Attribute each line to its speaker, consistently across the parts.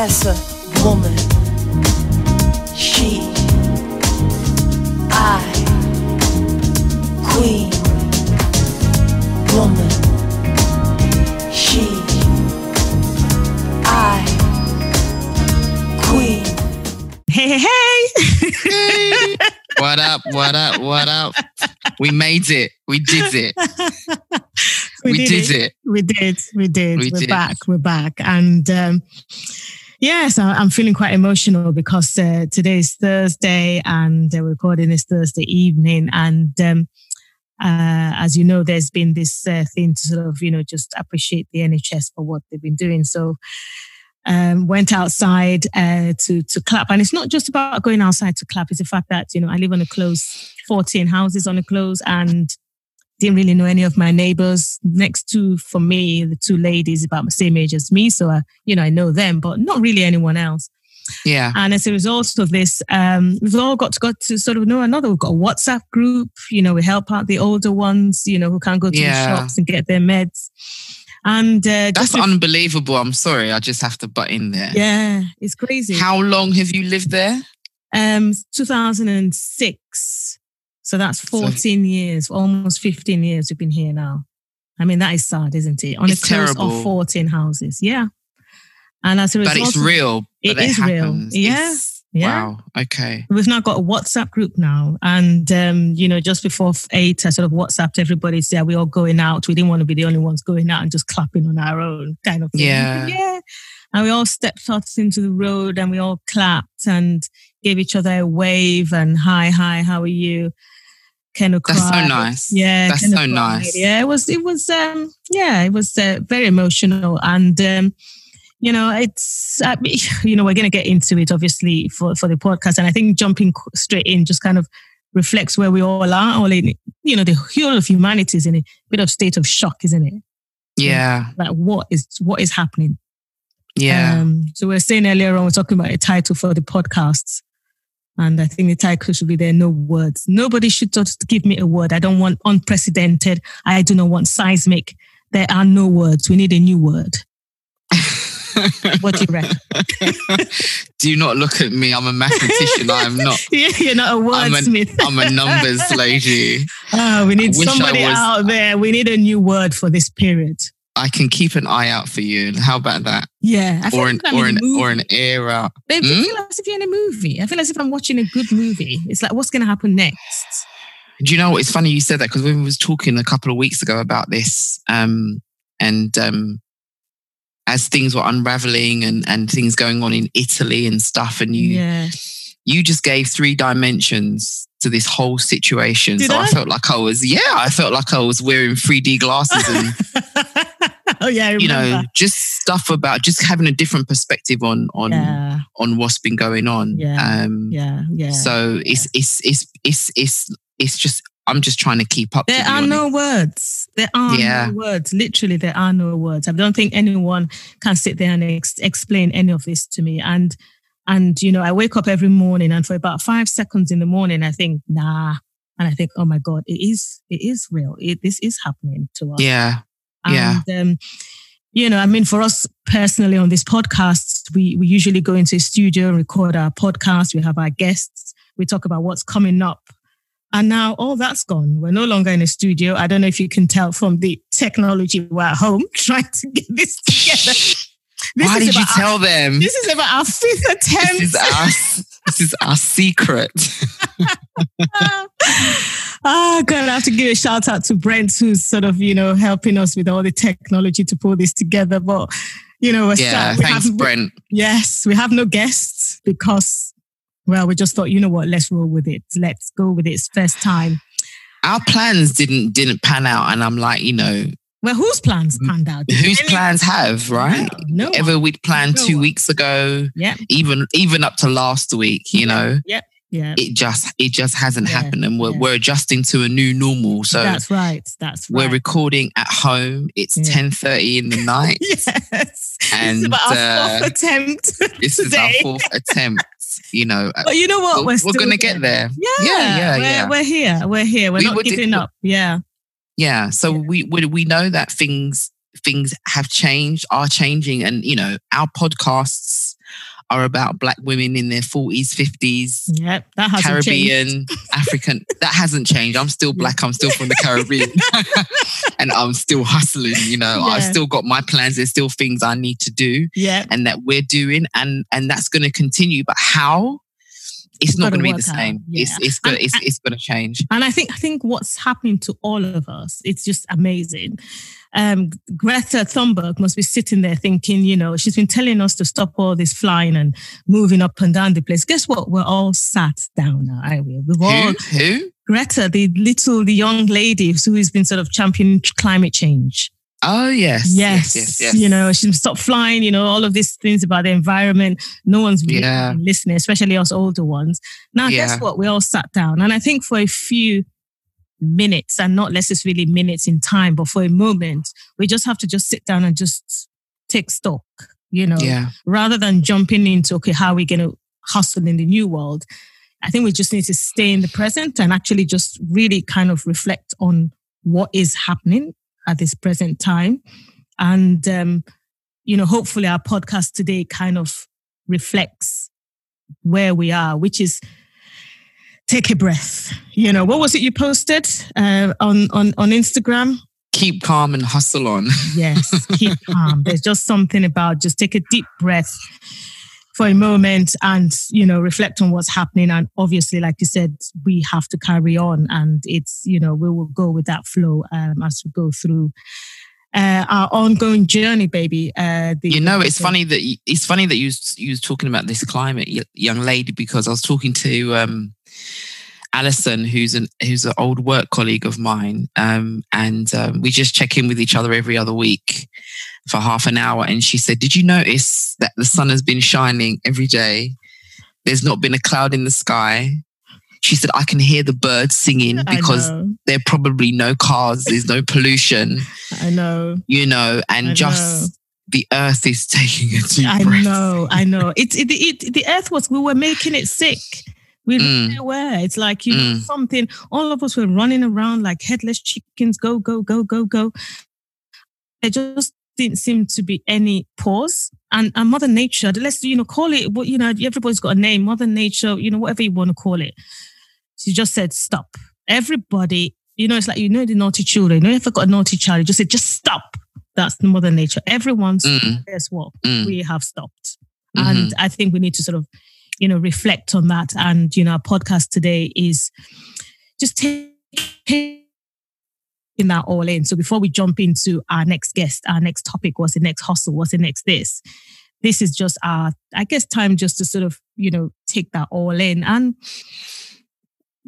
Speaker 1: That's a woman. She. I. Queen. Woman. She. I. Queen.
Speaker 2: Hey, hey, hey.
Speaker 3: What up? What up? What up? We made it. We did it.
Speaker 2: we,
Speaker 3: We, did, it.
Speaker 2: We did. We did.
Speaker 3: We
Speaker 2: We are
Speaker 3: did.
Speaker 2: back. We're back. And um, yes, I'm feeling quite emotional because uh, today is Thursday and the recording is Thursday evening. And um, uh, as you know, there's been this uh, thing to sort of, you know, just appreciate the NHS for what they've been doing. So um, went outside uh, to to clap, and it's not just about going outside to clap. It's the fact that you know I live on a close, 14 houses on a close, and didn't really know any of my neighbors. Next to for me, the two ladies about the same age as me, so I, you know I know them, but not really anyone else.
Speaker 3: Yeah.
Speaker 2: And as a result of this, um, we've all got to got to sort of know another. We've got a WhatsApp group. You know, we help out the older ones. You know, who can't go to
Speaker 3: Yeah.
Speaker 2: the shops and get their meds. And uh,
Speaker 3: That's unbelievable. I'm sorry. I just have to butt in there.
Speaker 2: yeah, it's crazy.
Speaker 3: How long have you lived there?
Speaker 2: Um, 2006. So that's 14 years, almost 15 years we've been here now. I mean, that is sad, isn't it? On a
Speaker 3: terrible.
Speaker 2: of 14 houses. Yeah. And as a result,
Speaker 3: But it's real.
Speaker 2: It is real. Yeah.
Speaker 3: It's-
Speaker 2: Yeah.
Speaker 3: Wow. Okay.
Speaker 2: We've now got a WhatsApp group now. And, um, you know, just before eight, I sort of WhatsApped everybody, said we all going out. We didn't want to be the only ones going out and just clapping on our own kind of thing.
Speaker 3: Yeah.
Speaker 2: Yeah. And we all stepped out into the road and we all clapped and gave each other a wave and hi, hi, how are you? Kind of
Speaker 3: That's so nice.
Speaker 2: Yeah.
Speaker 3: That's so
Speaker 2: cried.
Speaker 3: nice.
Speaker 2: Yeah. It was, it was, um, yeah, it was uh, very emotional. And, um, you know, it's, uh, you know, we're going to get into it obviously for, for the podcast. And I think jumping straight in just kind of reflects where we all are. All in, you know, the whole of humanity is in a bit of state of shock, isn't it?
Speaker 3: Yeah.
Speaker 2: Like what is, what is happening?
Speaker 3: Yeah.
Speaker 2: Um, so we are saying earlier on, we're talking about a title for the podcasts. And I think the title should be there, no words. Nobody should just give me a word. I don't want unprecedented. I do not want seismic. There are no words. We need a new word. What do you reckon?
Speaker 3: Do not look at me. I'm a mathematician. I'm not.
Speaker 2: You're not a, wordsmith.
Speaker 3: I'm a numbers lady.
Speaker 2: Oh, we need somebody
Speaker 3: was-
Speaker 2: out there. We need a new word for this period.
Speaker 3: I can keep an eye out for you. How about that?
Speaker 2: Yeah.
Speaker 3: Or
Speaker 2: like
Speaker 3: an or an or an era. Hmm?
Speaker 2: I feel as if you're in a movie. I feel as if I'm watching a good movie. It's like, what's going to happen next?
Speaker 3: Do you know what? It's funny you said that because when we was talking a couple of weeks ago about this, um, and um, as things were unraveling and and things going on in Italy and stuff, and you
Speaker 2: Yeah.
Speaker 3: you just gave three dimensions to this whole situation.
Speaker 2: Did
Speaker 3: so I?
Speaker 2: I?
Speaker 3: felt like I was yeah, I felt like I was wearing 3D glasses and
Speaker 2: oh, yeah.
Speaker 3: You know just stuff about just having a different perspective on on
Speaker 2: yeah.
Speaker 3: on what's been going on.
Speaker 2: Yeah.
Speaker 3: Um,
Speaker 2: Yeah. Yeah.
Speaker 3: So it's it's it's it's it's it's just I'm just trying to keep up.
Speaker 2: There are
Speaker 3: honest.
Speaker 2: no words. There are
Speaker 3: Yeah.
Speaker 2: no words. Literally, there are no words. I don't think anyone can sit there and ex- explain any of this to me. And and you know, I wake up every morning, and for about five seconds in the morning, I think, nah, and I think, oh my god, it is it is real. It, this is happening to us.
Speaker 3: Yeah. Yeah.
Speaker 2: And, um, you know, I mean, for us personally on this podcast, we, we usually go into a studio and record our podcast. We have our guests. We talk about what's coming up. And now all that's gone. We're no longer in a studio. I don't know if you can tell from the technology we're at home trying to get this together. This
Speaker 3: Why did you tell them?
Speaker 2: Our, this is about our fifth attempt.
Speaker 3: This is our this is our secret.
Speaker 2: Ah, oh god, I have to give a shout out to Brent who's sort of, you know, helping us with all the technology to pull this together. But you know, we're
Speaker 3: Yeah.
Speaker 2: We
Speaker 3: Thanks,
Speaker 2: have-
Speaker 3: Brent.
Speaker 2: Yes, we have no guests because well, we just thought, you know what, let's roll with it. Let's go with it. It's first time.
Speaker 3: Our plans didn't didn't pan out, and I'm like, you know,
Speaker 2: Well, whose plans panned out?
Speaker 3: Whose
Speaker 2: any-
Speaker 3: plans have right?
Speaker 2: No, no
Speaker 3: Ever we'd planned
Speaker 2: No
Speaker 3: two
Speaker 2: one.
Speaker 3: weeks ago,
Speaker 2: Yeah,
Speaker 3: even even up to last week, you know,
Speaker 2: yeah.
Speaker 3: it just it just hasn't
Speaker 2: Yeah,
Speaker 3: happened, and we're
Speaker 2: yeah.
Speaker 3: we're adjusting to a new normal. So
Speaker 2: that's right. That's right.
Speaker 3: we're recording at home. It's
Speaker 2: Yeah.
Speaker 3: ten thirty in the night.
Speaker 2: yes. And this is our
Speaker 3: uh,
Speaker 2: fourth attempt.
Speaker 3: This is our fourth attempt. You know,
Speaker 2: But you know what?
Speaker 3: we're,
Speaker 2: We're,
Speaker 3: we're gonna
Speaker 2: there.
Speaker 3: get there.
Speaker 2: Yeah,
Speaker 3: yeah, yeah,
Speaker 2: we're,
Speaker 3: yeah.
Speaker 2: We're here. We're here. We're
Speaker 3: We
Speaker 2: not
Speaker 3: would-
Speaker 2: giving up. Yeah.
Speaker 3: Yeah. So we, we we know that things things have changed, are changing, and you know, our podcasts are about black women in their 40s, 50s,
Speaker 2: Yep, that hasn't
Speaker 3: Caribbean,
Speaker 2: changed.
Speaker 3: African. That hasn't changed. I'm still black. I'm still from the Caribbean. and I'm still hustling, you know. I've still got my plans. There's still things I need to do
Speaker 2: Yeah,
Speaker 3: and that we're doing and and that's going to continue. But how? It's not going to be the same. It's
Speaker 2: yeah.
Speaker 3: it's gonna
Speaker 2: And-
Speaker 3: it's, it's going to change.
Speaker 2: and I think I think what's happening to all of us, it's just amazing. Um, Greta Thunberg must be sitting there thinking, you know, she's been telling us to stop all this flying and moving up and down the place. Guess what? We're all sat down now, are we? We've all
Speaker 3: Who? Who?
Speaker 2: Greta, the little, the young lady who has been sort of championing climate change.
Speaker 3: Oh yes.
Speaker 2: Yes,
Speaker 3: Yes. Yes.
Speaker 2: you know, she stopped flying. You know, all of these things about the environment. No one's really
Speaker 3: Yeah.
Speaker 2: listening, especially us older ones. Now,
Speaker 3: Yeah.
Speaker 2: guess what? We all sat down, and I think for a few minutes, and not necessarily minutes in time, but for a moment, we just have to just sit down and just take stock. You know,
Speaker 3: Yeah.
Speaker 2: rather than jumping into okay, how are we going to hustle in the new world? I think we just need to stay in the present and actually just really kind of reflect on what is happening at this present time. And, um, you know, hopefully our podcast today kind of reflects where we are, which is take a breath. You know, what was it you posted uh, on, on, on Instagram?
Speaker 3: Keep calm and hustle on.
Speaker 2: Yes, keep calm. There's just something about just take a deep breath for a moment and you know reflect on what's happening. And obviously like you said we have to carry on and it's you know we will go with that flow um, as we go through uh, our ongoing journey baby uh, the,
Speaker 3: You know, it's funny that you, it's funny that you you was talking about this climate, young lady, because I was talking to um, Alison, who's an who's an old work colleague of mine, um, and um, we just check in with each other every other week for half an hour. And she said, "Did you notice that the sun has been shining every day? There's not been a cloud in the sky." She said, "I can hear the birds singing because
Speaker 2: know,
Speaker 3: there are probably no cars, there's no pollution,
Speaker 2: I know
Speaker 3: you know, and
Speaker 2: I
Speaker 3: just." The earth is taking a deep
Speaker 2: I
Speaker 3: breath.
Speaker 2: know, I know. It's it, it, the earth was we were making it sick. We
Speaker 3: Mm.
Speaker 2: really were. It's like you know
Speaker 3: Mm.
Speaker 2: something. All of us were running around like headless chickens. Go go go go go. There just didn't seem to be any pause. And, and Mother Nature, let's you know call it what you know. Everybody's got a name. Mother Nature, you know whatever you want to call it. She just said stop. Everybody, you know, it's like you know the naughty children. You know, if I got a naughty child, you just said just stop. That's the Mother Nature. Everyone's
Speaker 3: Mm,
Speaker 2: guess what?
Speaker 3: mm,
Speaker 2: we have stopped.
Speaker 3: mhm.
Speaker 2: And I think we need to sort of, you know, reflect on that. And, you know, our podcast today is just take- that all in. So before we jump into our next guest, our next topic, what's the next hustle, what's the next this? This is just our, I guess, time just to sort of, you know, take that all in. And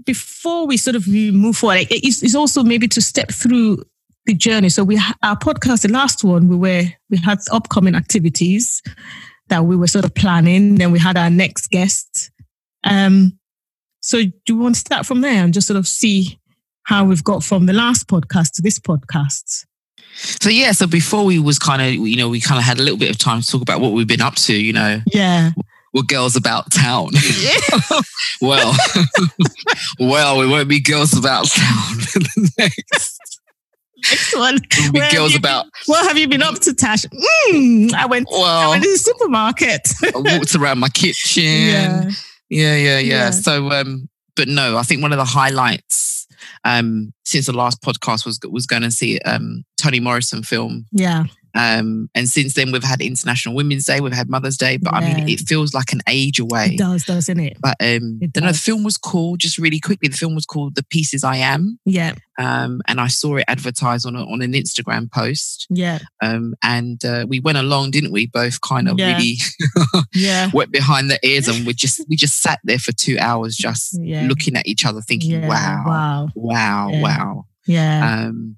Speaker 2: before we sort of move forward, it's, it's also maybe to step through the journey. So we our podcast, the last one, we were we had upcoming activities that we were sort of planning. Then we had our next guest. Um, so do you want to start from there and just sort of see how we've got from the last podcast to this podcast?
Speaker 3: So yeah, so before we was kind of, you know, we kind of had a little bit of time to talk about what we've been up to. You know,
Speaker 2: Yeah.
Speaker 3: we're girls about town. well, well, we won't be girls about town. Next,
Speaker 2: Next one.
Speaker 3: we'll be girls about.
Speaker 2: What have you been up to, Tash? Mm, I went. I
Speaker 3: Well,
Speaker 2: went to the supermarket.
Speaker 3: I walked around my kitchen.
Speaker 2: yeah.
Speaker 3: Yeah, yeah, yeah.
Speaker 2: Yeah.
Speaker 3: So, um, but no, I think one of the highlights um, since the last podcast was was going to see um, Toni Morrison film.
Speaker 2: Yeah.
Speaker 3: Um, and since then, we've had International Women's Day, we've had Mother's Day, but I mean, it feels like an age away.
Speaker 2: It does, doesn't it?
Speaker 3: But um,
Speaker 2: It
Speaker 3: then the film was called just really quickly. The film was called "The Pieces I Am,"
Speaker 2: Yeah.
Speaker 3: um, and I saw it advertised on a, on an Instagram post.
Speaker 2: Yeah.
Speaker 3: Um, and uh, we went along, didn't we? Both kind of
Speaker 2: Yeah.
Speaker 3: really
Speaker 2: Yeah.
Speaker 3: wet behind the ears, and we just we just sat there for two hours, just
Speaker 2: Yeah.
Speaker 3: looking at each other, thinking,
Speaker 2: Yeah.
Speaker 3: "Wow,
Speaker 2: Wow.
Speaker 3: wow,
Speaker 2: Yeah.
Speaker 3: wow."
Speaker 2: Yeah.
Speaker 3: Um,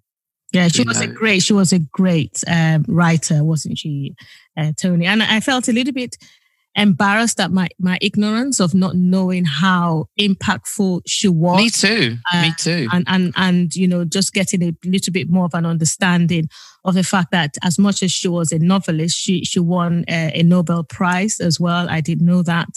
Speaker 2: Yeah, she was a great. She was a great um, writer, wasn't she, uh, Toni? And I felt a little bit embarrassed at my my ignorance of not knowing how impactful she was.
Speaker 3: me too. me
Speaker 2: Uh,
Speaker 3: too.
Speaker 2: and and and you know just getting a little bit more of an understanding of the fact that as much as she was a novelist she she won a, a nobel prize as well i didn't know that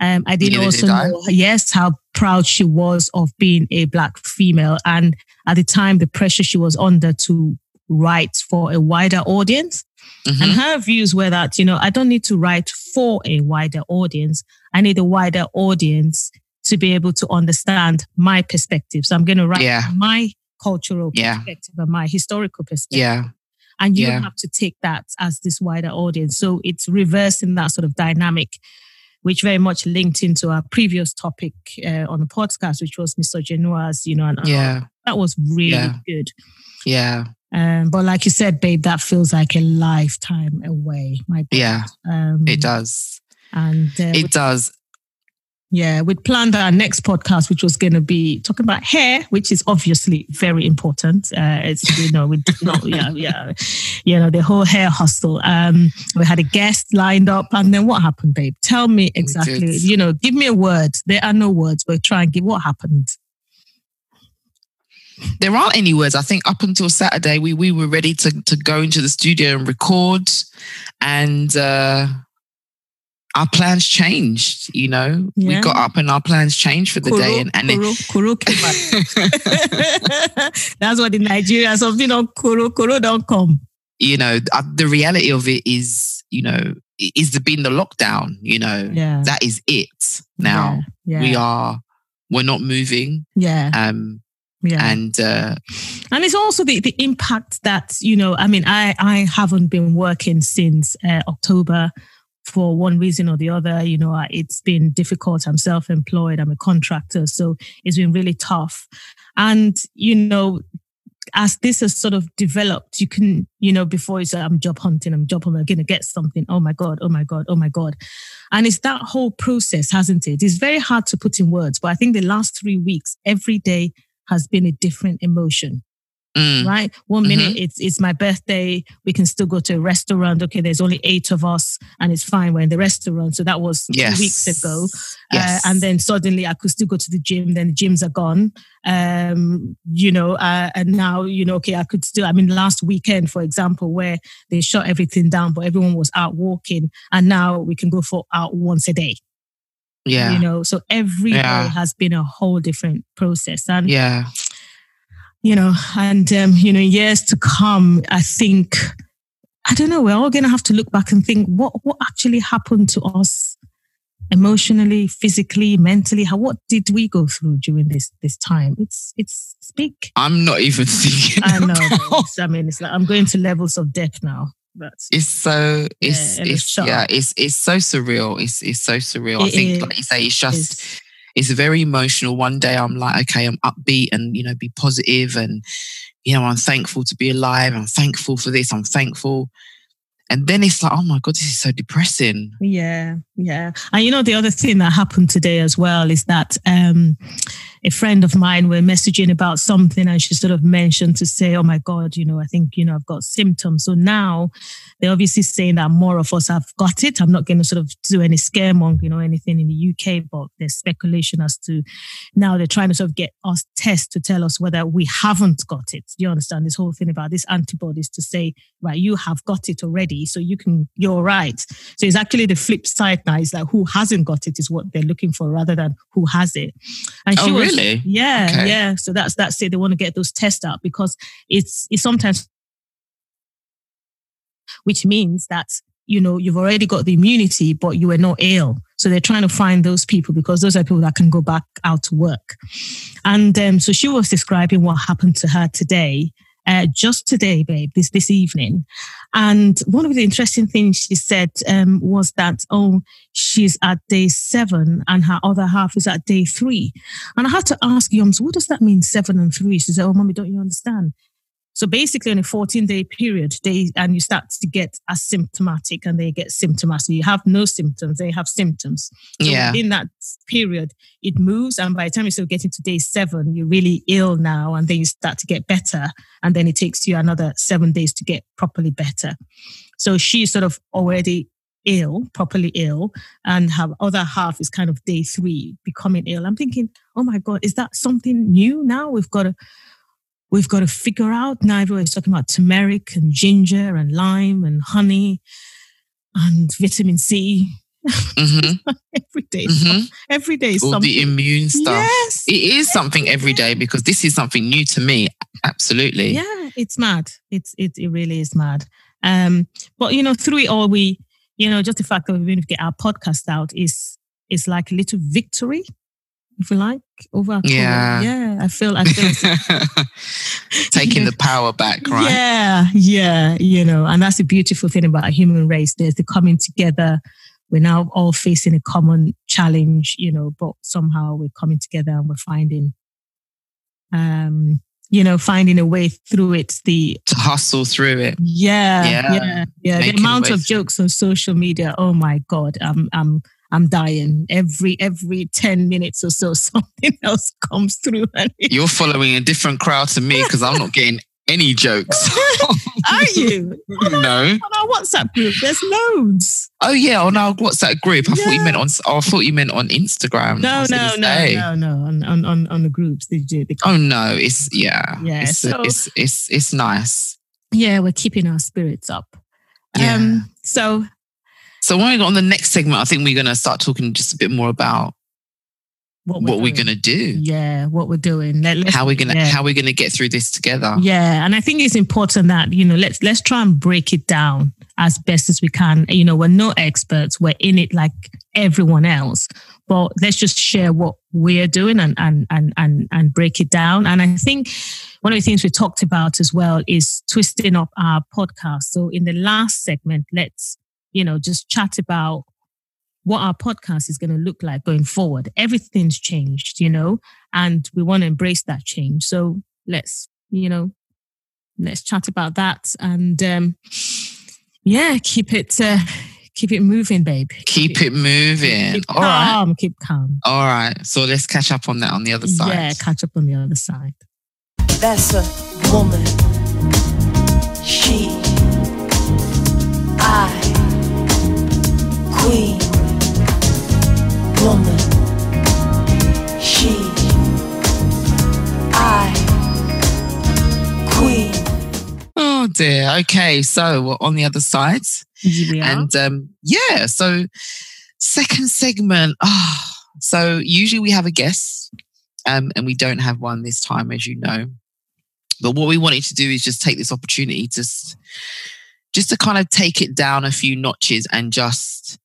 Speaker 2: um i
Speaker 3: Neither
Speaker 2: also
Speaker 3: did I.
Speaker 2: know yes how proud she was of being a black female and at the time the pressure she was under to write for a wider audience.
Speaker 3: Mhm.
Speaker 2: And her views were that, you know, I don't need to write for a wider audience. I need a wider audience to be able to understand my perspective. So I'm going to write
Speaker 3: Yeah.
Speaker 2: my cultural
Speaker 3: Yeah.
Speaker 2: perspective and my historical perspective.
Speaker 3: yeah,
Speaker 2: And you
Speaker 3: Yeah.
Speaker 2: have to take that as this wider audience. So it's reversing that sort of dynamic, which very much linked into our previous topic uh, on the podcast, which was misogynoirs, you know, and
Speaker 3: yeah,
Speaker 2: that was really
Speaker 3: Yeah.
Speaker 2: good.
Speaker 3: yeah,
Speaker 2: Um, but like you said, babe, that feels like a lifetime away. My God.
Speaker 3: yeah.
Speaker 2: Um,
Speaker 3: It does.
Speaker 2: And uh,
Speaker 3: It does.
Speaker 2: Yeah, we'd planned our next podcast, which was going to be talking about hair, which is obviously very important. Uh, it's you know we did not yeah yeah you know the whole hair hustle. Um, we had a guest lined up, and then what happened, babe? Tell me exactly. You know, give me a word. There are no words, but try and give what happened.
Speaker 3: There aren't any words. I think up until Saturday, we we were ready to to go into the studio and record, and uh, our plans changed. You know,
Speaker 2: Yeah.
Speaker 3: we got up and our plans changed for the day, and, and it,
Speaker 2: kuro, kuro came back. That's what the Nigerians of you know kuro kuro don't come.
Speaker 3: you know, uh, the reality of it is, you know, is the being the lockdown. You know,
Speaker 2: Yeah.
Speaker 3: that is it. Now
Speaker 2: yeah,
Speaker 3: we are, we're not moving,
Speaker 2: Yeah.
Speaker 3: um,
Speaker 2: Yeah.
Speaker 3: and uh,
Speaker 2: and it's also the, the impact that you know i mean i i haven't been working since uh, october for one reason or the other you know it's been difficult. I'm self-employed. I'm a contractor. So it's been really tough. And you know as this has sort of developed you can you know before it's uh, i'm job hunting i'm job hunting i'm gonna get something. Oh my god oh my god oh my god. And it's that whole process hasn't it? It's very hard to put in words but i think the last three weeks every day has been a different emotion
Speaker 3: mm,
Speaker 2: right? One minute it's it's my birthday, we can still go to a restaurant. Okay, there's only eight of us, and it's fine. We're in the restaurant, so that was
Speaker 3: yes,
Speaker 2: two weeks ago.
Speaker 3: Yes.
Speaker 2: Uh, and then suddenly I could still go to the gym. Then the gyms are gone. Um, you know, uh, and now you know, okay, I could still. I mean, last weekend, for example, where they shut everything down, but everyone was out walking, and now we can go for out once a day.
Speaker 3: yeah,
Speaker 2: You know, so every day
Speaker 3: Yeah.
Speaker 2: has been a whole different process, and
Speaker 3: yeah,
Speaker 2: you know, and um, you know, years to come, I think, I don't know, we're all going to have to look back and think what what actually happened to us emotionally, physically, mentally. How what did we go through during this this time? It's it's it's big.
Speaker 3: I'm not even thinking.
Speaker 2: I know. I mean, it's like I'm going to levels of death now. But
Speaker 3: It's so it's
Speaker 2: Yeah, it's
Speaker 3: it's yeah it's it's so surreal. It's it's so surreal. I think
Speaker 2: is.
Speaker 3: like you say, it's just
Speaker 2: it's
Speaker 3: very emotional. One day I'm like, okay, I'm upbeat and you know, be positive and you know, I'm thankful to be alive. I'm thankful for this. I'm thankful. And then it's like, oh my god, this is so depressing.
Speaker 2: Yeah, yeah. And you know, the other thing that happened today as well is that um, a friend of mine were messaging about something and she sort of mentioned to say, oh my God, you know, I think, you know, I've got symptoms. So now they're obviously saying that more of us have got it. I'm not going to sort of do any scaremongering or anything in the UK, but there's speculation as to now they're trying to sort of get us tests to tell us whether we haven't got it. Do you understand this whole thing about these antibodies to say, right, you have got it already, so you can, you're right. So it's actually the flip side now. Is like who hasn't got it is what they're looking for rather than who has it. And
Speaker 3: Oh,
Speaker 2: was,
Speaker 3: really?
Speaker 2: yeah,
Speaker 3: Okay.
Speaker 2: yeah. So that's that's it. They want to get those tests out because it's it's sometimes, which means that you know you've already got the immunity, but you were not ill. So they're trying to find those people because those are people that can go back out to work. And um, so she was describing what happened to her today. Uh, just today, babe, this this evening, and one of the interesting things she said um, was that oh, she's at day seven and her other half is at day three. And I had to ask Yoms, what does that mean, seven and three? She said, oh, mommy, don't you understand? So basically, on a 14 day period, they and you start to get asymptomatic and they get symptomatic. You have no symptoms, they have symptoms. So
Speaker 3: Yeah.
Speaker 2: within that period, it moves. And by the time you start getting to day seven, you're really ill now. And then you start to get better. And then it takes you another seven days to get properly better. So she's sort of already ill, properly ill, and her other half is kind of day three, becoming ill. I'm thinking, oh my God, is that something new now? We've got to we've got to figure out. Now everybody's talking about turmeric and ginger and lime and honey and vitamin C.
Speaker 3: Mhm,
Speaker 2: every day.
Speaker 3: mhm.
Speaker 2: Every day
Speaker 3: All
Speaker 2: something.
Speaker 3: the immune stuff.
Speaker 2: Yes.
Speaker 3: It is something every day because this is something new to me. Absolutely.
Speaker 2: Yeah, it's mad. It's it it really is mad. Um, but you know, through it all, we, you know, just the fact that we've been to get our podcast out is is like a little victory, if you like, over
Speaker 3: Yeah.
Speaker 2: Yeah, I feel I feel
Speaker 3: Taking the power back, right?
Speaker 2: Yeah, yeah, you know, and that's the beautiful thing about a human race. There's the coming together. We're now all facing a common challenge, you know, but somehow we're coming together and we're finding, um, you know, finding a way through it. The
Speaker 3: To hustle through it.
Speaker 2: yeah,
Speaker 3: Yeah,
Speaker 2: yeah, yeah. The amount of jokes on social media. Oh my god, I'm I'm I'm dying every every ten minutes or so. Something else comes through, and
Speaker 3: You're following a different crowd to me because I'm not getting any jokes.
Speaker 2: are you
Speaker 3: no.
Speaker 2: on our WhatsApp group? There's loads.
Speaker 3: Oh yeah, on our WhatsApp group. I thought you meant on. I thought you meant on Instagram.
Speaker 2: No, no, no, no, no. On on on, on the groups, they do. They
Speaker 3: Oh no, it's yeah,
Speaker 2: Yeah,
Speaker 3: It's,
Speaker 2: so-
Speaker 3: it's it's it's nice.
Speaker 2: yeah, we're keeping our spirits up.
Speaker 3: Yeah.
Speaker 2: Um. So
Speaker 3: So when we go on the next segment, I think we're gonna start talking just a bit more about
Speaker 2: what
Speaker 3: what we're gonna do,
Speaker 2: Yeah, what we're doing. Let,
Speaker 3: how we're gonna
Speaker 2: yeah.
Speaker 3: how we're gonna get through this together.
Speaker 2: Yeah, and I think it's important that you know let's let's try and break it down as best as we can. You know, we're no experts; we're in it like everyone else. But let's just share what we're doing and and and and and break it down. And I think one of the things we talked about as well is twisting up our podcast. So in the last segment, let's you know just chat about what our podcast is going to look like going forward. Everything's changed, you know, and we want to embrace that change. So let's, you know, let's chat about that and um yeah, keep it uh, keep it moving, babe.
Speaker 3: Keep it moving.
Speaker 2: Keep
Speaker 3: All right.
Speaker 2: calm, keep calm.
Speaker 3: All right. So let's catch up on that on the other side.
Speaker 2: Yeah, catch up on the other side.
Speaker 1: That's a woman. She. I. Queen. Woman. She. I. Queen.
Speaker 3: Oh dear. Okay. So we're on the other side.
Speaker 2: Here we are.
Speaker 3: And um, yeah, so second segment. Ah, so usually we have a guest, um, and we don't have one this time, as you know. But what we wanted to do is just take this opportunity to just to kind of take it down a few notches and just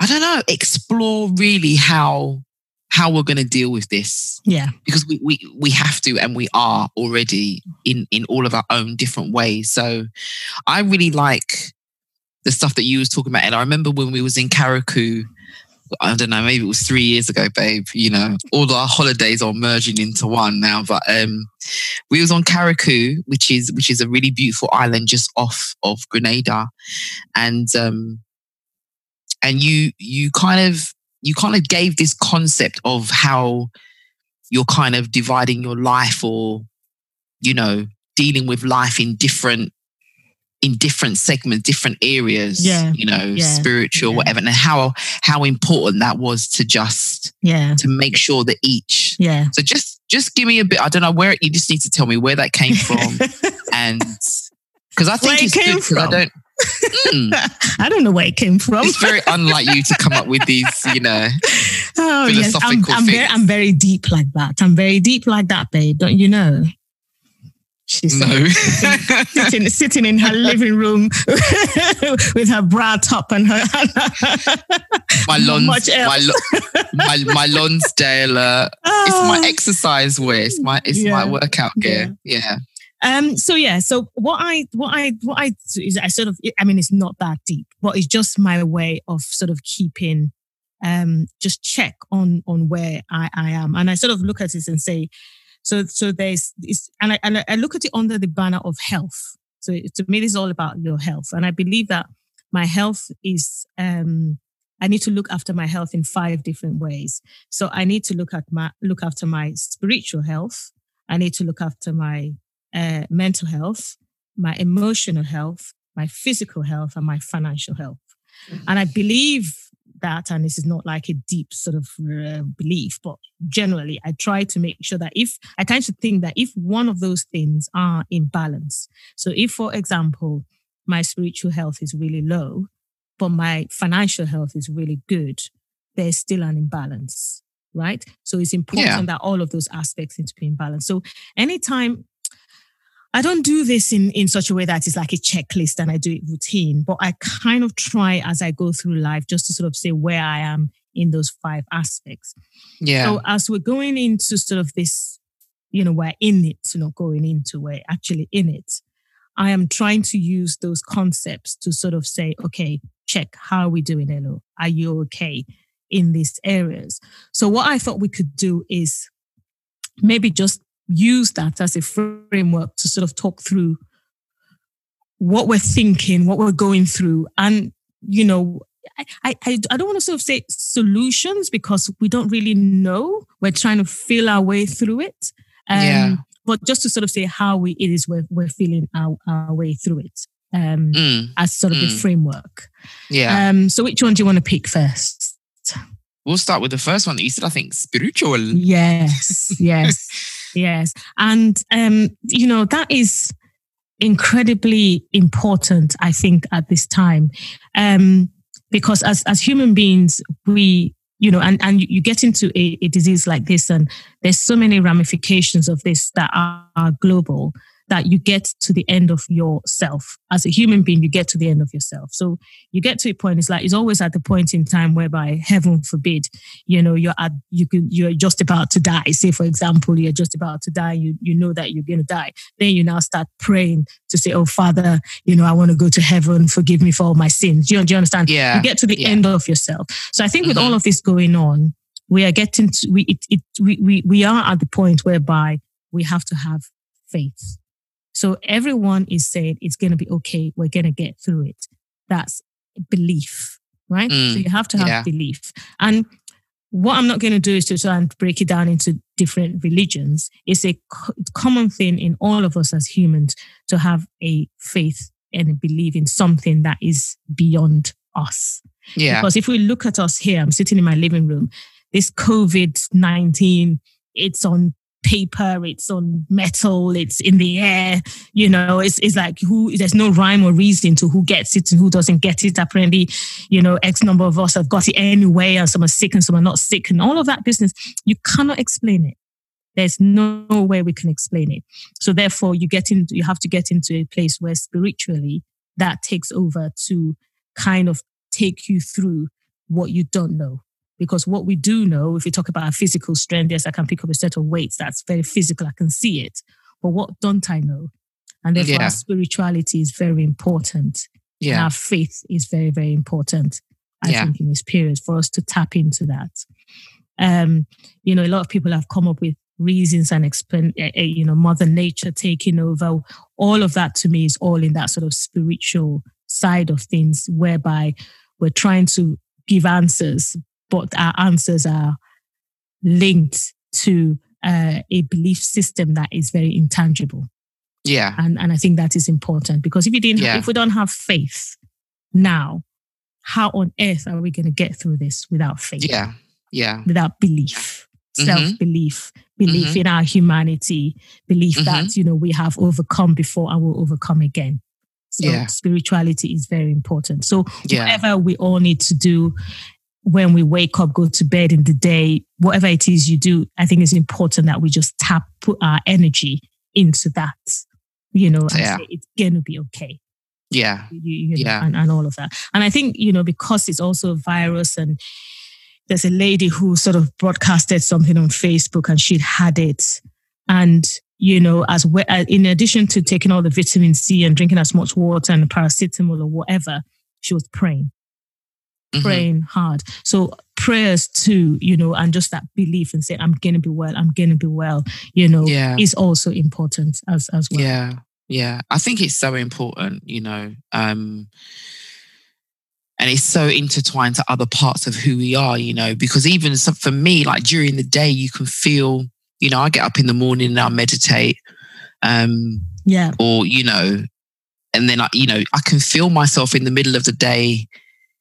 Speaker 3: I don't know, explore really how how we're going to deal with this.
Speaker 2: Yeah,
Speaker 3: because we, we we have to and we are already in in all of our own different ways. So i really like the stuff that you was talking about. And i remember when we was in Carriacou i don't know maybe it was three years ago babe you know all our holidays are merging into one now. But um we was on Carriacou which is which is a really beautiful island just off of grenada. And um and you you kind of you kind of gave this concept of how you're kind of dividing your life or you know dealing with life in different in different segments different areas
Speaker 2: Yeah,
Speaker 3: you know
Speaker 2: yeah,
Speaker 3: spiritual
Speaker 2: yeah.
Speaker 3: whatever and how how important that was to just
Speaker 2: yeah,
Speaker 3: to make sure that each
Speaker 2: yeah.
Speaker 3: so just just give me a bit i don't know where you just need to tell me where that came from and because i think
Speaker 2: Where it
Speaker 3: it's
Speaker 2: came
Speaker 3: good because i don't Mm.
Speaker 2: I don't know where it came from.
Speaker 3: it's very unlike you to come up with these you know
Speaker 2: oh yes, I'm,
Speaker 3: philosophical
Speaker 2: I'm very. I'm very deep like that. I'm very deep like that, babe. Don't you know? She's
Speaker 3: no
Speaker 2: sitting, sitting in her living room with her bra top and her.
Speaker 3: my Lons,
Speaker 2: much
Speaker 3: my, my my Lonsdale. Uh, it's my
Speaker 2: Oh.
Speaker 3: exercise wear. It's my it's my workout gear. Yeah.
Speaker 2: Um. So yeah. So what I what I what I do is I sort of I mean it's not that deep, but it's just my way of sort of keeping um just check on on where I I am, and I sort of look at it and say, so so there's it's and I and I- look at it under the banner of health. So to me, this is all about your health, and I believe that my health is um I need to look after my health in five different ways. So I need to look at my look after my spiritual health. I need to look after my uh, mental health, my emotional health, my physical health, and my financial health. And I believe that, and this is not like a deep sort of uh, belief, but generally, I try to make sure that if I tend to think that if one of those things are in balance, so if, for example, my spiritual health is really low, but my financial health is really good, there's still an imbalance, right? So it's important
Speaker 3: Yeah.
Speaker 2: that all of those aspects need to be in balance. So anytime I don't do this in, in such a way that it's like a checklist and I do it routine, but I kind of try as I go through life just to sort of say where I am in those five aspects.
Speaker 3: Yeah.
Speaker 2: So as we're going into sort of this, you know, we're in it, you know, going into we're actually in it. I am trying to use those concepts to sort of say, okay, check, how are we doing, Elo? Are you okay in these areas? So what I thought we could do is maybe just use that as a framework to sort of talk through what we're thinking, what we're going through, and you know, I, I, I don't want to sort of say solutions because we don't really know. We're trying to feel our way through it. Um,
Speaker 3: Yeah.
Speaker 2: But just to sort of say how we, it is we're, we're feeling our, our way through it um,
Speaker 3: Mm,
Speaker 2: as sort of a
Speaker 3: Mm.
Speaker 2: framework.
Speaker 3: yeah.
Speaker 2: Um, so which one do you want to pick first?
Speaker 3: we'll start with the first one that you said, I think spiritual.
Speaker 2: Yes, yes, yes. And, um, you know, that is incredibly important, I think, at this time. Um, because as, as human beings, we, you know, and, and you get into a, a disease like this, and there's so many ramifications of this that are, are global that you get to the end of yourself. As a human being, you get to the end of yourself. So you get to a point, it's like, it's always at the point in time whereby, heaven forbid, you know, you're at, you could, you're just about to die. Say, for example, you're just about to die. You, you know that you're going to die. Then you now start praying to say, oh, Father, you know, I want to go to heaven. Forgive me for all my sins. Do you, do you understand?
Speaker 3: Yeah.
Speaker 2: You get to the
Speaker 3: Yeah.
Speaker 2: end of yourself. So I think with
Speaker 3: Mhm.
Speaker 2: all of this going on, we are getting to, we, it, it, we, we, we are at the point whereby we have to have faith. So everyone is saying it's going to be okay. We're going to get through it. That's belief, right?
Speaker 3: Mm,
Speaker 2: so you have to have
Speaker 3: yeah.
Speaker 2: belief. And what I'm not going to do is to try and break it down into different religions. It's a co- common thing in all of us as humans to have a faith and a belief in something that is beyond us.
Speaker 3: Yeah.
Speaker 2: Because if we look at us here, I'm sitting in my living room, this COVID 19, it's on paper, it's on metal, it's in the air, you know, it's, it's like who, there's no rhyme or reason to who gets it and who doesn't get it. Apparently, you know, X number of us have got it anyway, and some are sick and some are not sick, and all of that business. You cannot explain it. There's no way we can explain it. So therefore, you get into, you have to get into a place where spiritually that takes over to kind of take you through what you don't know. Because what we do know, if you talk about our physical strength, yes, I can pick up a set of weights. That's very physical. I can see it. But what don't I know? And therefore,
Speaker 3: Yeah.
Speaker 2: our spirituality is very important. And
Speaker 3: Yeah.
Speaker 2: our faith is very, very important, I
Speaker 3: Yeah.
Speaker 2: think, in this period for us to tap into that. Um, you know, a lot of people have come up with reasons and explain, uh, uh, you know, Mother Nature taking over. All of that to me is all in that sort of spiritual side of things, whereby we're trying to give answers, but our answers are linked to uh, a belief system that is very intangible
Speaker 3: Yeah.
Speaker 2: and and I think that is important because if you didn't,
Speaker 3: Yeah.
Speaker 2: if we don't have faith now, how on earth are we going to get through this without faith?
Speaker 3: Yeah. Yeah.
Speaker 2: without belief,
Speaker 3: Mhm.
Speaker 2: self belief, belief
Speaker 3: Mhm.
Speaker 2: in our humanity, belief
Speaker 3: Mm-hmm.
Speaker 2: that you know we have overcome before and will overcome again. So
Speaker 3: Yeah.
Speaker 2: spirituality is very important. So
Speaker 3: Yeah.
Speaker 2: whatever we all need to do when we wake up, go to bed in the day, whatever it is you do, I think it's important that we just tap, put our energy into that, you know, and
Speaker 3: Yeah.
Speaker 2: say it's going to be okay.
Speaker 3: Yeah.
Speaker 2: You, you know,
Speaker 3: Yeah.
Speaker 2: and, and all of that. And I think, you know, because it's also a virus and there's a lady who sort of broadcasted something on Facebook and she'd had it. And, you know, as well, uh, in addition to taking all the vitamin C and drinking as much water and paracetamol or whatever, she was praying
Speaker 3: Mhm.
Speaker 2: praying hard. So prayers too, you know, and just that belief and saying, I'm gonna be well, I'm gonna be well, you know,
Speaker 3: Yeah.
Speaker 2: is also important as as well.
Speaker 3: Yeah. Yeah. I think it's so important, you know. Um and it's so intertwined to other parts of who we are, you know, because even some, for me, like during the day, you can feel, you know, I get up in the morning and I meditate, um,
Speaker 2: Yeah.
Speaker 3: or, you know, and then I, you know, I can feel myself in the middle of the day,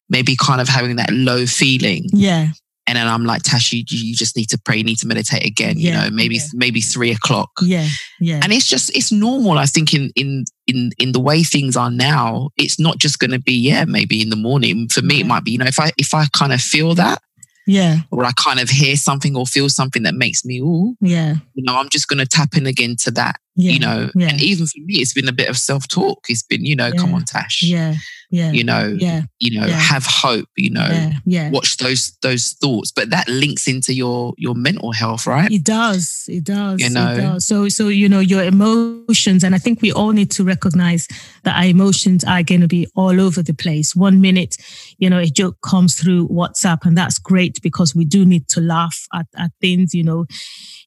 Speaker 3: maybe kind of having that low feeling.
Speaker 2: Yeah.
Speaker 3: and then I'm like, Tashi, you, you just need to pray, you need to meditate again.
Speaker 2: Yeah,
Speaker 3: you know, maybe
Speaker 2: yeah.
Speaker 3: maybe three o'clock.
Speaker 2: Yeah. Yeah.
Speaker 3: And it's just it's normal. I think in in in in the way things are now, it's not just going to be yeah maybe in the morning. For me, it might be you know if I if I kind of feel that
Speaker 2: yeah.
Speaker 3: or I kind of hear something or feel something that makes me ooh,
Speaker 2: Yeah.
Speaker 3: you know, I'm just going to tap in again to that.
Speaker 2: Yeah.
Speaker 3: You know,
Speaker 2: Yeah.
Speaker 3: and even for me, it's been a bit of self talk. It's been you know, come on, Tash.
Speaker 2: Yeah. Yeah.
Speaker 3: You know,
Speaker 2: Yeah.
Speaker 3: you know,
Speaker 2: Yeah.
Speaker 3: have hope. You know,
Speaker 2: Yeah. Yeah.
Speaker 3: watch those those thoughts but that links into your your mental health right
Speaker 2: It does. It does.
Speaker 3: You know.
Speaker 2: does. So, so you know your emotions, and I think we all need to recognize that our emotions are going to be all over the place. One minute, you know, a joke comes through WhatsApp, and that's great because we do need to laugh at, at things. You know,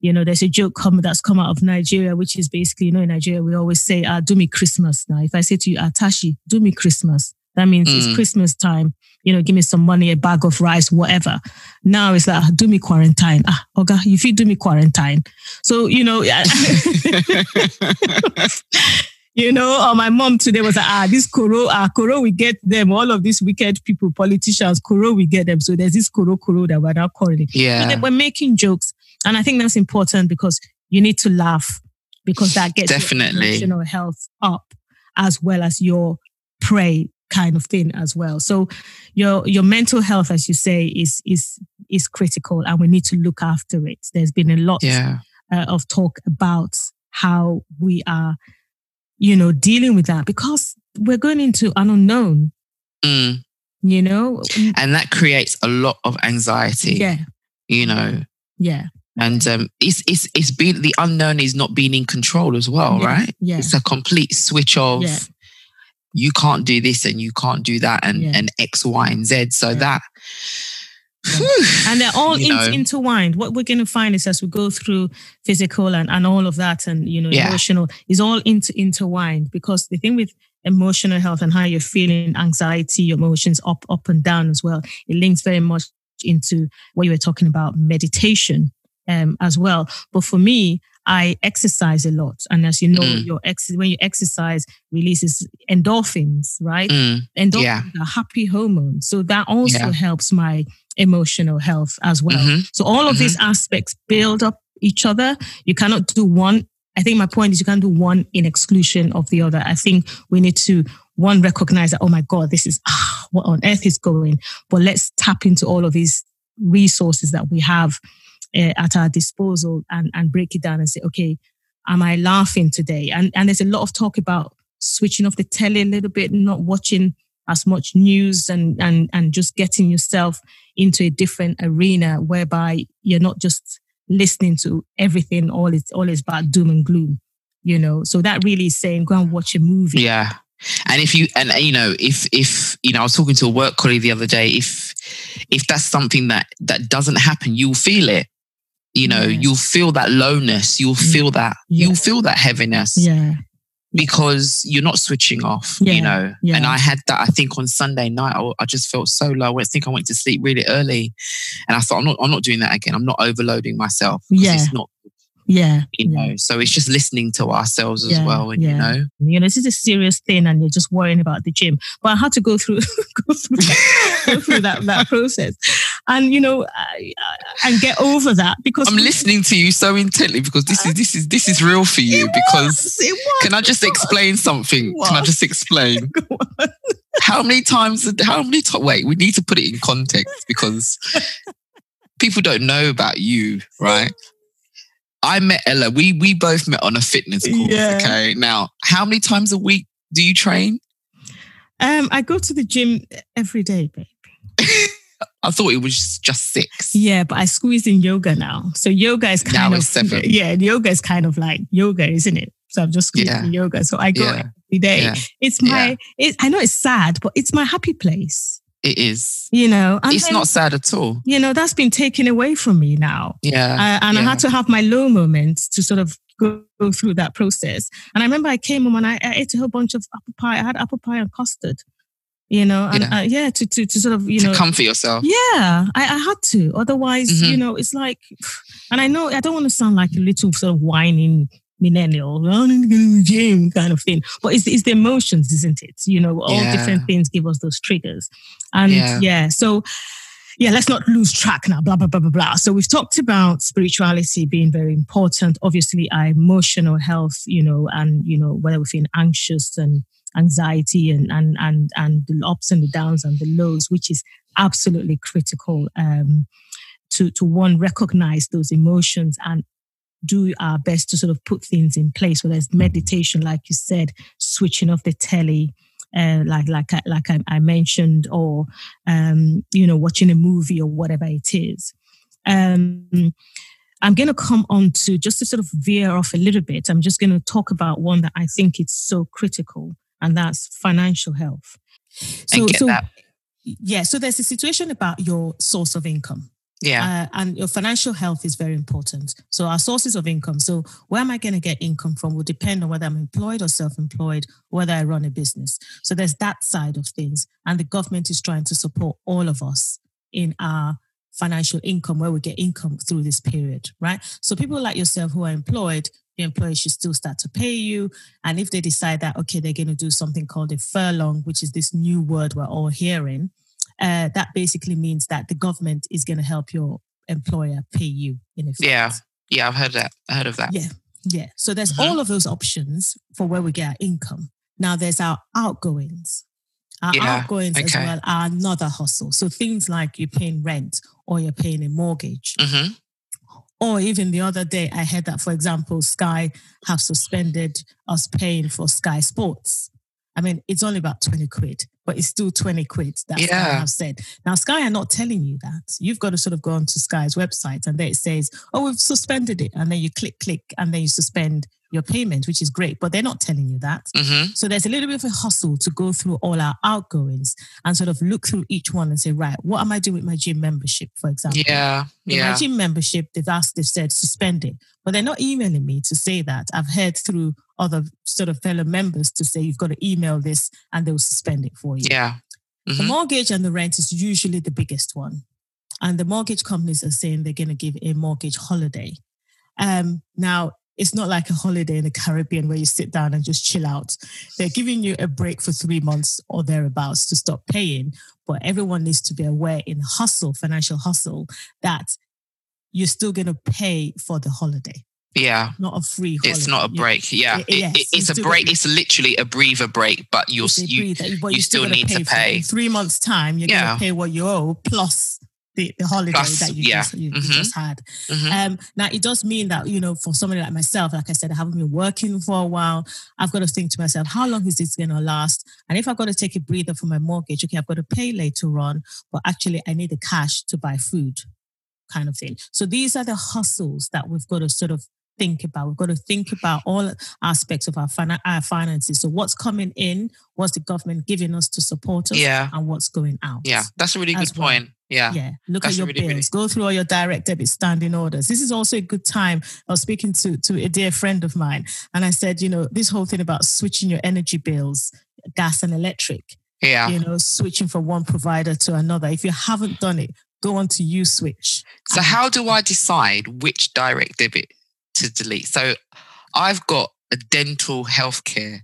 Speaker 2: you know, there's a joke come that's come out of Nigeria, which is basically, you know, in Nigeria we always say, "Ah, do me Christmas." Now, if I say to you, "Atashi, do me Christmas," that means it's
Speaker 3: Mm.
Speaker 2: Christmas time. You know, give me some money, a bag of rice, whatever. Now it's like, ah, do me quarantine. Ah, Oga, if you do me quarantine. So, you know, you know, or my mom today was like, ah, this Koro, ah, Koro, we get them. All of these wicked people, politicians, Koro, we get them. So there's this Koro, Koro that we're now calling
Speaker 3: yeah
Speaker 2: they were making jokes. And I think that's important because you need to laugh because that gets your
Speaker 3: Definitely.
Speaker 2: emotional health up as well as your pray kind of thing as well. So your your mental health, as you say, is is is critical and we need to look after it. There's been a lot
Speaker 3: yeah
Speaker 2: uh, of talk about how we are, you know, dealing with that because we're going into an unknown,
Speaker 3: Mm.
Speaker 2: you know?
Speaker 3: and that creates a lot of anxiety
Speaker 2: Yeah,
Speaker 3: you know
Speaker 2: yeah.
Speaker 3: and um it's it's it's been the unknown is not being in control as well
Speaker 2: Yeah,
Speaker 3: right
Speaker 2: yeah.
Speaker 3: it's a complete switch of
Speaker 2: Yeah.
Speaker 3: you can't do this and you can't do that and
Speaker 2: Yeah.
Speaker 3: and x y and z so that
Speaker 2: and they're all in- intertwined. What we're going to find is as we go through physical and, and all of that, and you know,
Speaker 3: Yeah.
Speaker 2: emotional is all inter- intertwined. Because the thing with emotional health and how you're feeling, anxiety, your emotions up, up and down as well, it links very much into what you were talking about, meditation um, as well. But for me, I exercise a lot, and as you know,
Speaker 3: Mm.
Speaker 2: your ex- when you exercise releases endorphins, right?
Speaker 3: Mm.
Speaker 2: endorphins
Speaker 3: Yeah.
Speaker 2: are happy hormones. So that also
Speaker 3: Yeah.
Speaker 2: helps my emotional health as well.
Speaker 3: Mhm.
Speaker 2: So all of these aspects build up each other. You cannot do one. I think my point is you can't do one in exclusion of the other. I think we need to one recognize that, oh my God, this is ah, what on earth is going. But let's tap into all of these resources that we have uh, at our disposal and, and break it down and say, okay, am I laughing today? And and there's a lot of talk about switching off the telly a little bit, not watching as much news and and and just getting yourself into a different arena whereby you're not just listening to everything all it's all is about doom and gloom you know so that really is saying go and watch a movie
Speaker 3: Yeah. And if you and you know if if you know I was talking to a work colleague the other day if if that's something that that doesn't happen you'll feel it you know
Speaker 2: Yeah.
Speaker 3: you'll feel that lowness you'll
Speaker 2: Mm.
Speaker 3: feel that
Speaker 2: Yeah.
Speaker 3: you'll feel that heaviness
Speaker 2: yeah
Speaker 3: because you're not switching off
Speaker 2: Yeah.
Speaker 3: you know
Speaker 2: Yeah.
Speaker 3: and I had that I think on Sunday night I, I just felt so low I think I went to sleep really early and I thought I'm not I'm not doing that again I'm not overloading myself.
Speaker 2: Yeah.
Speaker 3: it's not
Speaker 2: yeah
Speaker 3: you
Speaker 2: yeah.
Speaker 3: know so it's just listening to ourselves as
Speaker 2: Yeah,
Speaker 3: well and
Speaker 2: yeah.
Speaker 3: you know
Speaker 2: you know this is a serious thing and you're just worrying about the gym but i had to go through go through that, go through that, that process and you know I, I, and get over that because
Speaker 3: I'm listening to you so intently because this is this is this is real for you
Speaker 2: It
Speaker 3: because
Speaker 2: was, it was.
Speaker 3: can I just explain something? Can I just explain how many times? How many times? Wait, we need to put it in context because people don't know about you, right? I met Ella. We we both met on a fitness course.
Speaker 2: Yeah.
Speaker 3: Okay, now how many times a week do you train?
Speaker 2: um i go to the gym every day babe
Speaker 3: I thought it was just six.
Speaker 2: yeah but i squeeze in yoga now so yoga is kind
Speaker 3: Now
Speaker 2: of
Speaker 3: it's seven.
Speaker 2: yeah yoga is kind of like yoga isn't it so i'm just squeezing
Speaker 3: Yeah.
Speaker 2: yoga so i go
Speaker 3: Yeah.
Speaker 2: every day
Speaker 3: Yeah,
Speaker 2: it's my it, i know it's sad but it's my happy place
Speaker 3: it is.
Speaker 2: you know
Speaker 3: It's
Speaker 2: then,
Speaker 3: not sad at all.
Speaker 2: you know that's been taken away from me now
Speaker 3: Yeah.
Speaker 2: Uh, and I had to have my low moments to sort of go, go through that process. And I remember I came home and I, I ate a whole bunch of apple pie. I had apple pie and custard, you know, and
Speaker 3: Yeah.
Speaker 2: yeah, uh, yeah to, to, to sort of, you
Speaker 3: to
Speaker 2: know,
Speaker 3: comfort yourself.
Speaker 2: yeah, I, I had to. Otherwise,
Speaker 3: Mhm.
Speaker 2: you know, it's like, and I know I don't want to sound like a little sort of whining millennial, "Oh, I need to go to the gym kind of thing. But it's, it's the emotions, isn't it? You know, all
Speaker 3: Yeah.
Speaker 2: different things give us those triggers. And
Speaker 3: Yeah.
Speaker 2: yeah, so yeah, let's not lose track now, blah, blah, blah, blah, blah. So we've talked about spirituality being very important. Obviously, our emotional health, you know, and, you know, whether we're feeling anxious and anxiety and, and, and, and the ups and the downs and the lows, which is absolutely critical um, to, to one, recognize those emotions and do our best to sort of put things in place, whether it's meditation, like you said, switching off the telly, uh, like like I, like I, I mentioned, or um, you know, watching a movie or whatever it is. Um, I'm going to come on to just to sort of veer off a little bit. I'm just going to talk about one that I think it's so critical, and that's financial health.
Speaker 3: So, so
Speaker 2: yeah, so there's a situation about your source of income.
Speaker 3: Yeah.
Speaker 2: Uh, and your financial health is very important. So our sources of income. So where am I going to get income from will depend on whether I'm employed or self-employed, whether I run a business. So there's that side of things. And the government is trying to support all of us in our financial income where we get income through this period, right? So people like yourself who are employed, the employer should still start to pay you. And if they decide that, okay, they're going to do something called a furlough, which is this new word we're all hearing, uh, that basically means that the government is going to help your employer pay you in effect.
Speaker 3: Yeah, yeah, I've heard that. I heard of that.
Speaker 2: Yeah, yeah. So there's mm-hmm. all of those options for where we get our income. Now there's our outgoings. Our yeah, outgoings okay. as well are another hustle. So things like you're paying rent or you're paying a mortgage.
Speaker 3: Mm-hmm.
Speaker 2: Or even the other day, I heard that, for example, Sky have suspended us paying for Sky Sports. I mean, it's only about 20 quid but it's still 20 quid. That's yeah. what I've said. Now, Sky are not telling you that. You've got to sort of go onto Sky's website and there it says, oh, we've suspended it. And then you click, click, and then you suspend your payment, which is great, but they're not telling you that.
Speaker 3: Mm-hmm.
Speaker 2: So there's a little bit of a hustle to go through all our outgoings and sort of look through each one and say, right, what am I doing with my gym membership, for example?
Speaker 3: Yeah. yeah.
Speaker 2: My gym membership, they've asked, they've said suspend it, but they're not emailing me to say that. I've heard through other sort of fellow members to say you've got to email this and they'll suspend it for you.
Speaker 3: Yeah.
Speaker 2: Mm-hmm. The mortgage and the rent is usually the biggest one. And the mortgage companies are saying they're going to give a mortgage holiday. Um, now, it's not like a holiday in the Caribbean where you sit down and just chill out. They're giving you a break for three months or thereabouts to stop paying. But everyone needs to be aware in hustle, financial hustle, that you're still going to pay for the holiday.
Speaker 3: Yeah.
Speaker 2: Not a free holiday.
Speaker 3: It's not a break. Yeah. It, yes, it, it's a break. It's literally a breather break, but you're, you, you, you still, need to pay.
Speaker 2: three months' time, you're yeah. going to pay what you owe plus the, the holiday Plus, that you, yeah. just, you, mm-hmm. you just had. Mm-hmm. Um, now, it does mean that, you know, for somebody like myself, like I said, I haven't been working for a while. I've got to think to myself, how long is this going to last? And if I've got to take a breather for my mortgage, okay, I've got to pay later on, but actually I need the cash to buy food kind of thing. So these are the hustles that we've got to sort of think about. We've got to think about all aspects of our, fin- our finances. So what's coming in, what's the government giving us to support us,
Speaker 3: yeah.
Speaker 2: and what's going out.
Speaker 3: Yeah, that's a really good well. point. Yeah.
Speaker 2: Yeah. Look
Speaker 3: That's
Speaker 2: at your
Speaker 3: really,
Speaker 2: bills.
Speaker 3: Really...
Speaker 2: Go through all your direct debit standing orders. This is also a good time. I was speaking to, to a dear friend of mine, and I said, you know, this whole thing about switching your energy bills, gas and electric.
Speaker 3: Yeah.
Speaker 2: You know, switching from one provider to another. If you haven't done it, go on to switch.
Speaker 3: So how do I decide which direct debit to delete? So I've got a dental healthcare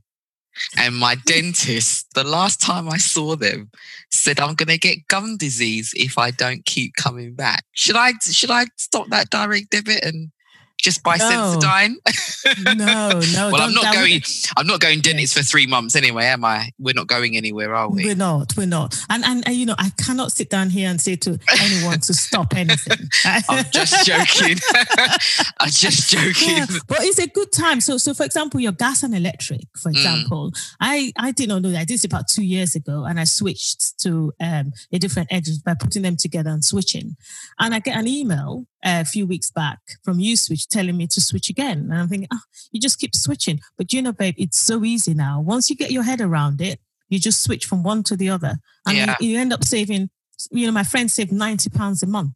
Speaker 3: and my dentist, the last time I saw them, said I'm going to get gum disease if I don't keep coming back. Should I should I stop that direct debit and just buy no. Sensodyne?
Speaker 2: no, no.
Speaker 3: well, I'm not going. I'm not going dentist for three months anyway, am I? We're not going anywhere, are we?
Speaker 2: We're not. We're not. And and, and you know, I cannot sit down here and say to anyone to stop anything.
Speaker 3: I'm just joking. I'm just joking. Yeah,
Speaker 2: but it's a good time. So so for example, your gas and electric, for mm. example, mm. I I did not know that. I did this about two years ago, and I switched to um, a different edges by putting them together and switching. And I get an email a few weeks back from Uswitch telling me to switch again. And I'm thinking, oh, you just keep switching. But you know, babe, it's so easy now. Once you get your head around it, you just switch from one to the other. And yeah. you, you end up saving, you know, my friend saved 90 pounds a month.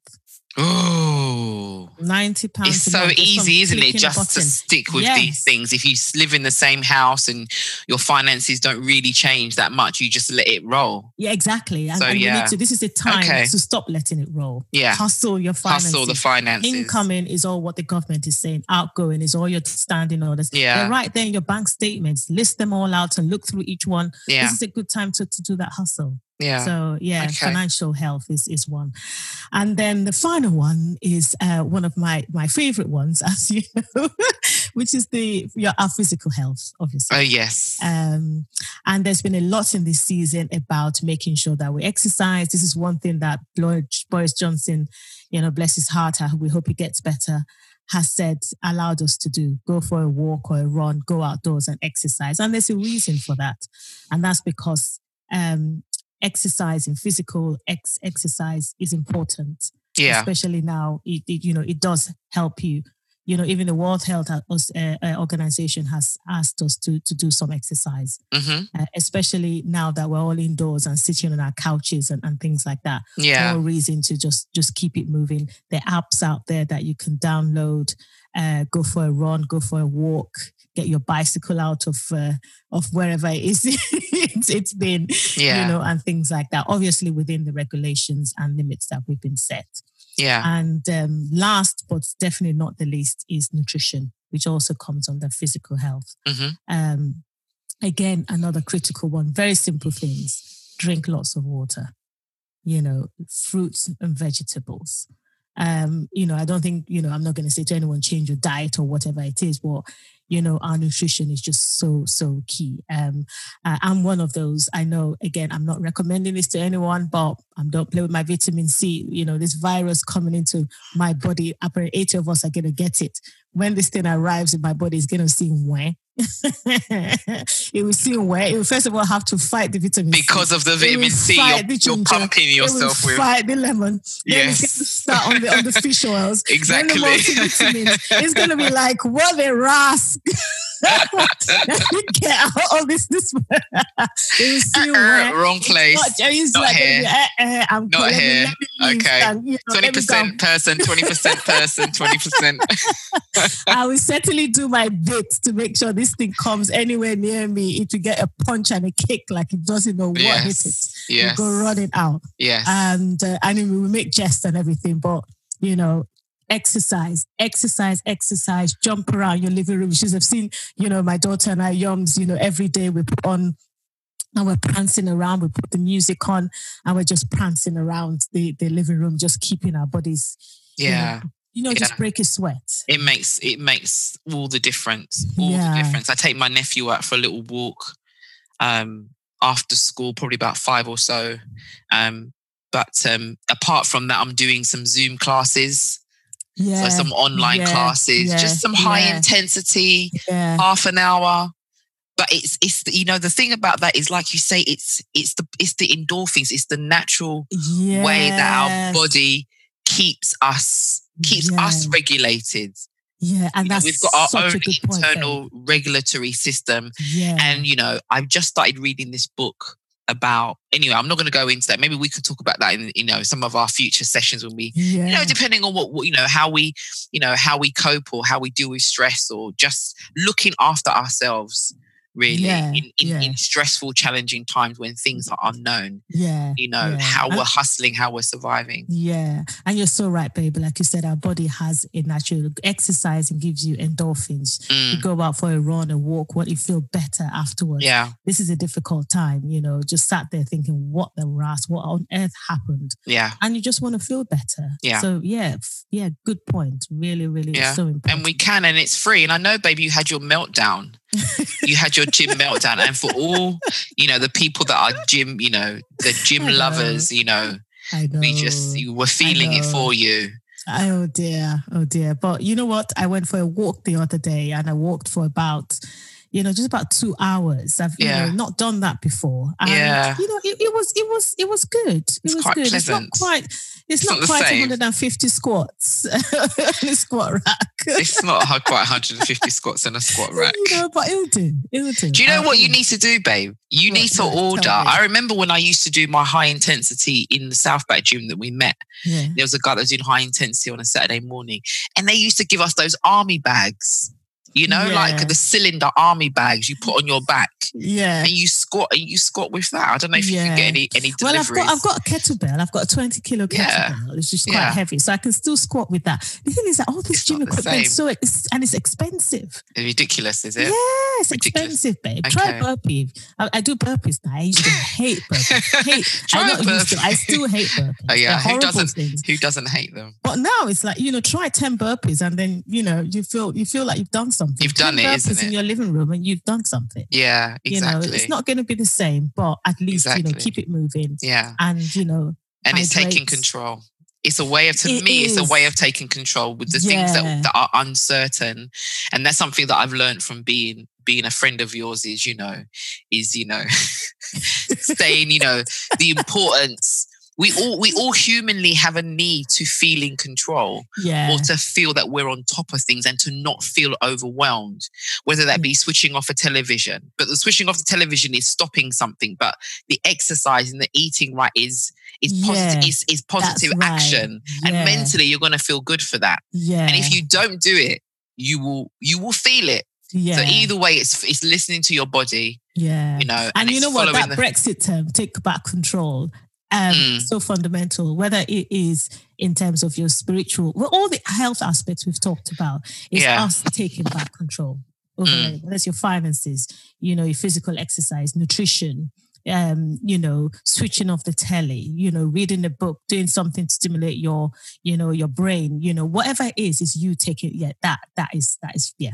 Speaker 3: Oh,
Speaker 2: 90 pounds.
Speaker 3: It's so easy, isn't it? Just to stick with yes. these things. If you live in the same house and your finances don't really change that much, you just let it roll.
Speaker 2: Yeah, exactly. And,
Speaker 3: so,
Speaker 2: and
Speaker 3: yeah.
Speaker 2: to, this is the time okay. to stop letting it roll.
Speaker 3: Yeah.
Speaker 2: Hustle your finances.
Speaker 3: Hustle the finances.
Speaker 2: Incoming is all what the government is saying. Outgoing is all your standing orders.
Speaker 3: Yeah.
Speaker 2: They're right there in your bank statements. List them all out and look through each one.
Speaker 3: Yeah.
Speaker 2: This is a good time to, to do that hustle.
Speaker 3: Yeah.
Speaker 2: So yeah,
Speaker 3: Okay.
Speaker 2: financial health is is one, and then the final one is uh, one of my my favorite ones, as you know, which is the your our physical health, obviously.
Speaker 3: oh yes.
Speaker 2: Um, and there's been a lot in this season about making sure that we exercise. This is one thing that Boris Johnson, you know, bless his heart, we hope he gets better, has said, allowed us to do. Go for a walk or a run, go outdoors and exercise. And there's a reason for that. And that's because um, exercising, physical ex- exercise is important.
Speaker 3: Yeah.
Speaker 2: especially now it, it you know it does help you. You know even the world health uh, uh, organization has asked us to to do some exercise.
Speaker 3: Hmm
Speaker 2: uh, especially now that we're all indoors and sitting on our couches and, and things like that.
Speaker 3: Yeah.
Speaker 2: more reason to just just keep it moving. There are apps out there that you can download uh, go for a run go for a walk get your bicycle out of uh, of wherever it is it's, it's been
Speaker 3: Yeah.
Speaker 2: you know and things like that obviously within the regulations and limits that we've been set
Speaker 3: yeah.
Speaker 2: and um, last, but definitely not the least, is nutrition, which also comes under physical health.
Speaker 3: hmm
Speaker 2: Um, again, another critical one. Very simple things: drink lots of water. You know, fruits and vegetables. Um, you know, I don't think you know. I'm not going to say to anyone change your diet or whatever it is, but you know, our nutrition is just so so key. Um, I'm one of those. I know. Again, I'm not recommending this to anyone, but I'm don't play with my vitamin C. You know, this virus coming into my body. Apparently, 80 of us are going to get it. When this thing arrives in my body, it's going to seem where. it will seem where. It will first of all have to fight the vitamin C.
Speaker 3: Because of the
Speaker 2: It
Speaker 3: vitamin C, you're, you're pumping yourself with.
Speaker 2: fight the lemon.
Speaker 3: Yes.
Speaker 2: start on the on the fish oils.
Speaker 3: Exactly.
Speaker 2: the multivitamins. It's going to be like what a rasp. Get out of this this. seem.
Speaker 3: Wrong place.
Speaker 2: Not, it's
Speaker 3: Not
Speaker 2: like,
Speaker 3: here.
Speaker 2: eh, I'm
Speaker 3: Not here.
Speaker 2: let me leave
Speaker 3: Okay.
Speaker 2: and, you know,
Speaker 3: 20% person, twenty percent person, twenty percent.
Speaker 2: I will certainly do my bit to make sure this thing comes anywhere near me. If will get a punch and a kick like it doesn't know what hit it.
Speaker 3: Yes. Yes.
Speaker 2: will go running out.
Speaker 3: Yes.
Speaker 2: And uh, I mean, we make jest and everything, but you know, exercise, exercise, exercise, jump around your living room. She's I've seen, you know, my daughter and I yums, you know, every day we put on and we're prancing around, we put the music on and we're just prancing around the, the living room, just keeping our bodies, you know,
Speaker 3: yeah.
Speaker 2: you know, just
Speaker 3: Yeah.
Speaker 2: break a sweat.
Speaker 3: It makes it makes all the difference. All
Speaker 2: Yeah.
Speaker 3: the difference. I take my nephew out for a little walk um, after school, probably about five or so. Um, but um, apart from that, I'm doing some Zoom classes,
Speaker 2: Yeah.
Speaker 3: so some online
Speaker 2: yeah,
Speaker 3: classes,
Speaker 2: yeah,
Speaker 3: just some high intensity, half an hour. But it's it's you know the thing about that is like you say it's it's the it's the endorphins, it's the natural way that our body keeps us keeps us regulated.
Speaker 2: Yeah, and
Speaker 3: You know,
Speaker 2: that's
Speaker 3: we've got our own
Speaker 2: good point.
Speaker 3: Internal regulatory system.
Speaker 2: yeah,
Speaker 3: And, you know, I've just started reading this book about, anyway, I'm not going to go into that. Maybe we could talk about that in, you know, some of our future sessions when we,
Speaker 2: yeah,
Speaker 3: you know, depending on what, what, you know, how we, you know, how we cope or how we deal with stress or just looking after ourselves really
Speaker 2: Yeah,
Speaker 3: in, in,
Speaker 2: yeah.
Speaker 3: in stressful, challenging times when things are unknown,
Speaker 2: yeah,
Speaker 3: you know,
Speaker 2: yeah.
Speaker 3: how we're hustling, how we're surviving.
Speaker 2: Yeah, and you're so right, baby. Like you said, our body has a natural exercise and gives you endorphins.
Speaker 3: Mm,
Speaker 2: You go out for a run, a walk, what you feel better afterwards.
Speaker 3: yeah,
Speaker 2: This is a difficult time, you know, just sat there thinking, what the ras, what on earth happened?
Speaker 3: yeah.
Speaker 2: And you just want to feel better.
Speaker 3: Yeah.
Speaker 2: So yeah, yeah, good point. Really, really
Speaker 3: Yeah.
Speaker 2: so important.
Speaker 3: and we can and it's free and i know baby you had your meltdown you had your gym meltdown and for all you know the people that are gym you know the gym
Speaker 2: know.
Speaker 3: lovers you know
Speaker 2: know.
Speaker 3: we just you were feeling it for you
Speaker 2: Oh dear, oh dear. But you know what? I went for a walk the other day and I walked for about, you know, just about two hours. I've
Speaker 3: Yeah.
Speaker 2: you know, not done that before. And,
Speaker 3: Yeah.
Speaker 2: You know, it, it was it was it was good. It
Speaker 3: It's
Speaker 2: was
Speaker 3: quite
Speaker 2: good. It's not quite it's,
Speaker 3: It's
Speaker 2: not,
Speaker 3: not
Speaker 2: quite
Speaker 3: same.
Speaker 2: 150 squats on a squat rack.
Speaker 3: it's not quite 150 squats in a squat rack
Speaker 2: you know, but it'll do. It'll do.
Speaker 3: do you know
Speaker 2: Uh,
Speaker 3: what you need to do babe you
Speaker 2: What?
Speaker 3: need to
Speaker 2: No,
Speaker 3: order i remember when i used to do my high intensity in the southback gym that we met
Speaker 2: Yeah.
Speaker 3: there was a guy that was doing high intensity on a Saturday morning, and they used to give us those army bags. You know,
Speaker 2: Yeah.
Speaker 3: like the cylinder army bags you put on your back,
Speaker 2: Yeah.
Speaker 3: and you squat and you squat with that. I don't know if you can get any any
Speaker 2: Well, I've got I've got a kettlebell. I've got a 20 kilo kettlebell. It's just quite
Speaker 3: Yeah.
Speaker 2: heavy. So I can still squat with that. The thing is that all this
Speaker 3: It's
Speaker 2: gym equipment so it's, and it's expensive.
Speaker 3: ridiculous, is it?
Speaker 2: Yeah, it's
Speaker 3: Ridiculous.
Speaker 2: expensive, babe. Try
Speaker 3: Okay.
Speaker 2: burpee. I, I do burpees now. I used to hate burpees. Hate.
Speaker 3: Try
Speaker 2: I to. I still hate burpees.
Speaker 3: Oh, yeah.
Speaker 2: They're
Speaker 3: Who doesn't-
Speaker 2: things.
Speaker 3: Who doesn't hate them?
Speaker 2: But now it's like you know, try ten burpees and then you know you feel you feel like you've done something.
Speaker 3: You've done
Speaker 2: 10
Speaker 3: it, isn't
Speaker 2: in your living room and you've done something.
Speaker 3: Yeah,
Speaker 2: You know,
Speaker 3: exactly.
Speaker 2: it's not going to be the same, but at least you know keep it moving
Speaker 3: yeah,
Speaker 2: and you know
Speaker 3: and it's taking control. It's a way of, to
Speaker 2: It
Speaker 3: me, it's a way of taking control with the things that, that are uncertain, and that's something that I've learned from being being a friend of yours. Is you know, is you know, saying you know the importance. We all we all humanly have a need to feel in control.
Speaker 2: yeah
Speaker 3: or to feel that we're on top of things and to not feel overwhelmed, whether that be mm. switching off a television. But the switching off the television is stopping something, but the exercise and the eating right is is positive
Speaker 2: Yeah,
Speaker 3: is, is positive
Speaker 2: right.
Speaker 3: action. And mentally you're gonna feel good for that.
Speaker 2: yeah
Speaker 3: And if you don't do it, you will you will feel it.
Speaker 2: yeah
Speaker 3: So either way, it's it's listening to your body,
Speaker 2: yeah
Speaker 3: you know,
Speaker 2: and you know what that
Speaker 3: the-
Speaker 2: Brexit term take back control um
Speaker 3: Mm.
Speaker 2: so fundamental whether it is in terms of your spiritual well all the health aspects we've talked about is
Speaker 3: Yeah.
Speaker 2: us taking back control over
Speaker 3: Mm.
Speaker 2: whether it's your finances you know your physical exercise nutrition um you know switching off the telly you know reading a book doing something to stimulate your you know your brain you know whatever it is is you taking yeah that that is that is yeah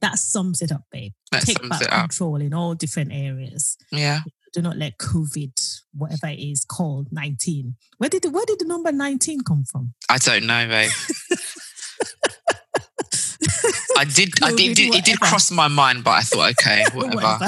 Speaker 2: that sums it up babe
Speaker 3: that
Speaker 2: take
Speaker 3: sums
Speaker 2: back
Speaker 3: it up.
Speaker 2: control in all different areas
Speaker 3: Yeah.
Speaker 2: Do not let COVID, whatever it is called, 19. Where did the, where did the number 19 come from?
Speaker 3: I don't know, babe. I did, I did,
Speaker 2: COVID,
Speaker 3: it did cross my mind, but I thought, okay, whatever.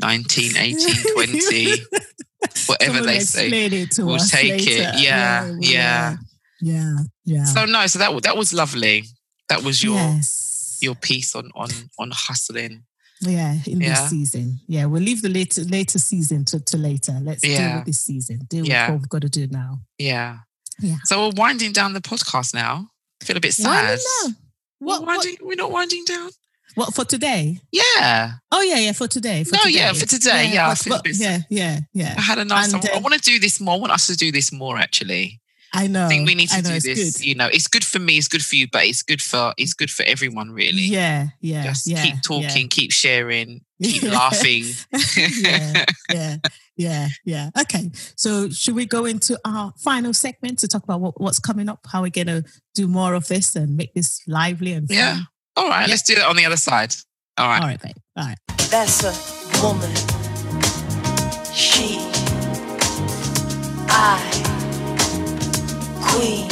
Speaker 3: 19, 18, 20, whatever
Speaker 2: Someone
Speaker 3: they say.
Speaker 2: it
Speaker 3: We'll take it.
Speaker 2: later.
Speaker 3: Yeah,
Speaker 2: we
Speaker 3: yeah.
Speaker 2: Yeah, yeah.
Speaker 3: So no, so that that was lovely. That was your
Speaker 2: yes.
Speaker 3: your piece on on on hustling.
Speaker 2: Yeah, in
Speaker 3: Yeah.
Speaker 2: this season. Yeah, we'll leave the later later season to, to later. Let's deal with this season. Deal
Speaker 3: Yeah.
Speaker 2: with what we've got to do now.
Speaker 3: Yeah.
Speaker 2: Yeah.
Speaker 3: So we're winding down the podcast now. I feel a bit
Speaker 2: Winding
Speaker 3: sad.
Speaker 2: down?
Speaker 3: We're,
Speaker 2: What, what,
Speaker 3: we're not winding down.
Speaker 2: what for today?
Speaker 3: Yeah.
Speaker 2: Oh yeah, yeah, for today. For
Speaker 3: No,
Speaker 2: today.
Speaker 3: yeah, for today, yeah, I
Speaker 2: but- but- yeah, yeah, yeah.
Speaker 3: I had a nice.
Speaker 2: And,
Speaker 3: I, I
Speaker 2: uh,
Speaker 3: want to do this more. I want us to do this more. Actually,
Speaker 2: I know.
Speaker 3: I think we need to
Speaker 2: I know,
Speaker 3: do this.
Speaker 2: Good.
Speaker 3: You know, it's good for me. It's good for you, but it's good for it's good for everyone. Really.
Speaker 2: Yeah, yeah.
Speaker 3: Just
Speaker 2: yeah,
Speaker 3: keep talking, keep sharing, keep laughing.
Speaker 2: yeah, yeah, yeah, yeah. Okay, so should we go into our final segment to talk about what, what's coming up? How we're gonna do more of this and make this lively and fun?
Speaker 3: Yeah. All right,
Speaker 2: Yeah.
Speaker 3: let's do that on the other side. All right.
Speaker 2: All right, babe. All right.
Speaker 1: That's a woman. She. I. Queen.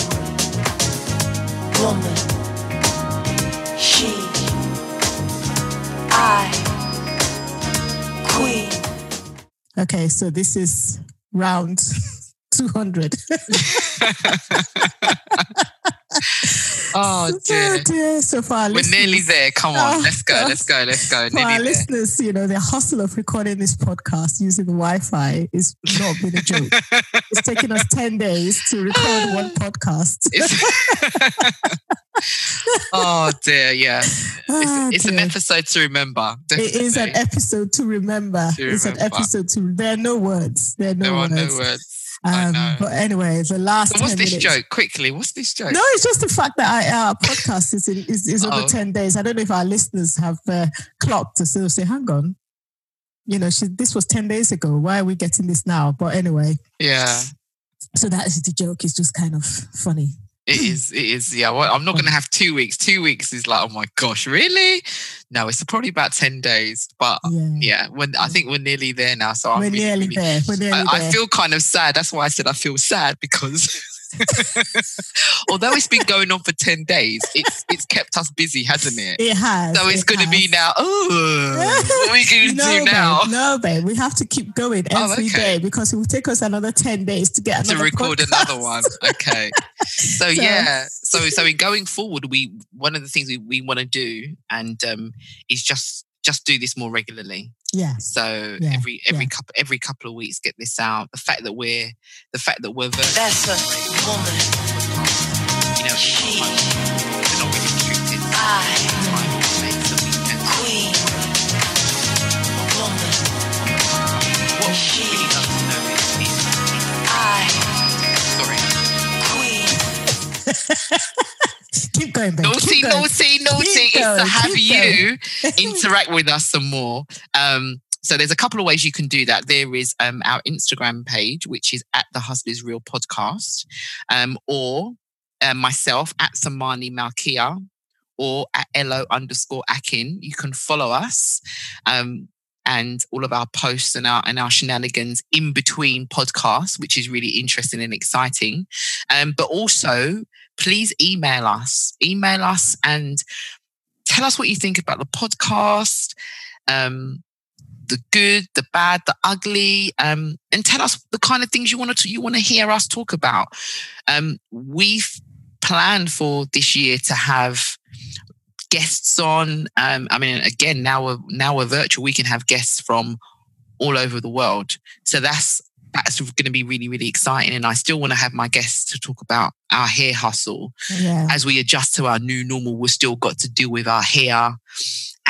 Speaker 1: Woman. She. I. Queen.
Speaker 2: Okay, so this is round two hundred.
Speaker 3: Oh dear.
Speaker 2: dear. So for our
Speaker 3: We're nearly there. Come on,
Speaker 2: Oh,
Speaker 3: let's go. Let's go. Let's go.
Speaker 2: For our
Speaker 3: there.
Speaker 2: listeners, you know, the hustle of recording this podcast using the Wi-Fi is not been a joke. it's taken us 10 days to record one podcast.
Speaker 3: Oh dear, yeah.
Speaker 2: Ah,
Speaker 3: It's, it's an episode to remember.
Speaker 2: It is an episode to remember.
Speaker 3: To
Speaker 2: it's an episode to. There are no words. There are no
Speaker 3: There are
Speaker 2: words.
Speaker 3: no words.
Speaker 2: Um, but anyway, the last.
Speaker 3: So what's
Speaker 2: 10
Speaker 3: this
Speaker 2: minutes.
Speaker 3: joke? Quickly, what's this joke?
Speaker 2: No, it's just the fact that I, our podcast is, in, is is over
Speaker 3: Oh.
Speaker 2: ten days. I don't know if our listeners have uh, clocked to sort of say, "Hang on, you know, she, this was ten days ago. Why are we getting this now?" But anyway,
Speaker 3: Yeah,
Speaker 2: so that is the joke. It's just kind of funny.
Speaker 3: It is. It is. Yeah. Well, I'm not going to have two weeks. Two weeks is like, oh my gosh, really? No, it's probably about ten days. But
Speaker 2: Yeah,
Speaker 3: yeah, when I think we're nearly there now. So
Speaker 2: we're
Speaker 3: really,
Speaker 2: nearly
Speaker 3: really-
Speaker 2: there. We're nearly
Speaker 3: I,
Speaker 2: there.
Speaker 3: I feel kind of sad. That's why I said I feel sad because although it's been going on for 10 days, it's it's kept us busy, hasn't it?
Speaker 2: it has.
Speaker 3: So it's
Speaker 2: it
Speaker 3: going to be now, oh, what are we going to
Speaker 2: no,
Speaker 3: do now?
Speaker 2: Babe, no, babe. We have to keep going
Speaker 3: Oh,
Speaker 2: every day
Speaker 3: okay.
Speaker 2: because it will take us another 10 days to get
Speaker 3: To record
Speaker 2: podcast.
Speaker 3: another one. Okay. So,
Speaker 2: So-
Speaker 3: yeah. So so in going forward, we one of the things we, we want to do and um is just just do this more regularly.
Speaker 2: Yeah.
Speaker 3: So
Speaker 2: yeah.
Speaker 3: every every
Speaker 2: yeah.
Speaker 3: couple every couple of weeks, get this out. The fact that we're the fact that we're virtual,
Speaker 1: that's a woman.
Speaker 3: You know, she, not really.
Speaker 1: I,
Speaker 3: time, queen, woman. What she queen.
Speaker 2: going, babe.
Speaker 3: naughty,
Speaker 2: Keep going.
Speaker 3: naughty, naughty.
Speaker 2: Keep
Speaker 3: It's
Speaker 2: going,
Speaker 3: to have
Speaker 2: keep
Speaker 3: you interact with us some more. Um, so there's a couple of ways you can do that. There is um, our Instagram page, which is at the Hustle Is Real Podcast, um, or uh, myself at Samani Malkia, or at Elo underscore Akin. You can follow us. Um, and all of our posts and our and our shenanigans in between podcasts, which is really interesting and exciting. Um, but also, please email us, email us, and tell us what you think about the podcast. Um, the good, the bad, the ugly, um, and tell us the kind of things you want to you want to hear us talk about. Um, we've planned for this year to have guests on. Um, I mean, again, now we're now we're virtual. We can have guests from all over the world. So that's that's going to be really really exciting. And I still want to have my guests to talk about our hair hustle
Speaker 2: Yeah.
Speaker 3: as we adjust to our new normal. We've still got to deal with our hair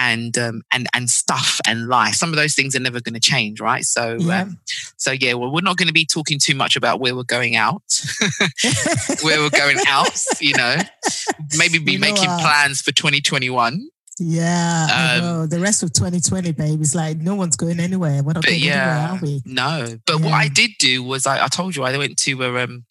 Speaker 3: and um, and and stuff and life. Some of those things are never going to change, right? So
Speaker 2: Yeah.
Speaker 3: um, so yeah, well, we're not going to be talking too much about where we're going out, where we're going out. You know, maybe be
Speaker 2: You know
Speaker 3: making
Speaker 2: what?
Speaker 3: plans for 2021.
Speaker 2: Yeah,
Speaker 3: Um,
Speaker 2: know. The rest of 2020, babe, is like no one's going anywhere. We're not going
Speaker 3: yeah,
Speaker 2: anywhere, are we?
Speaker 3: no. But what I did do was I, I told you I went to a, um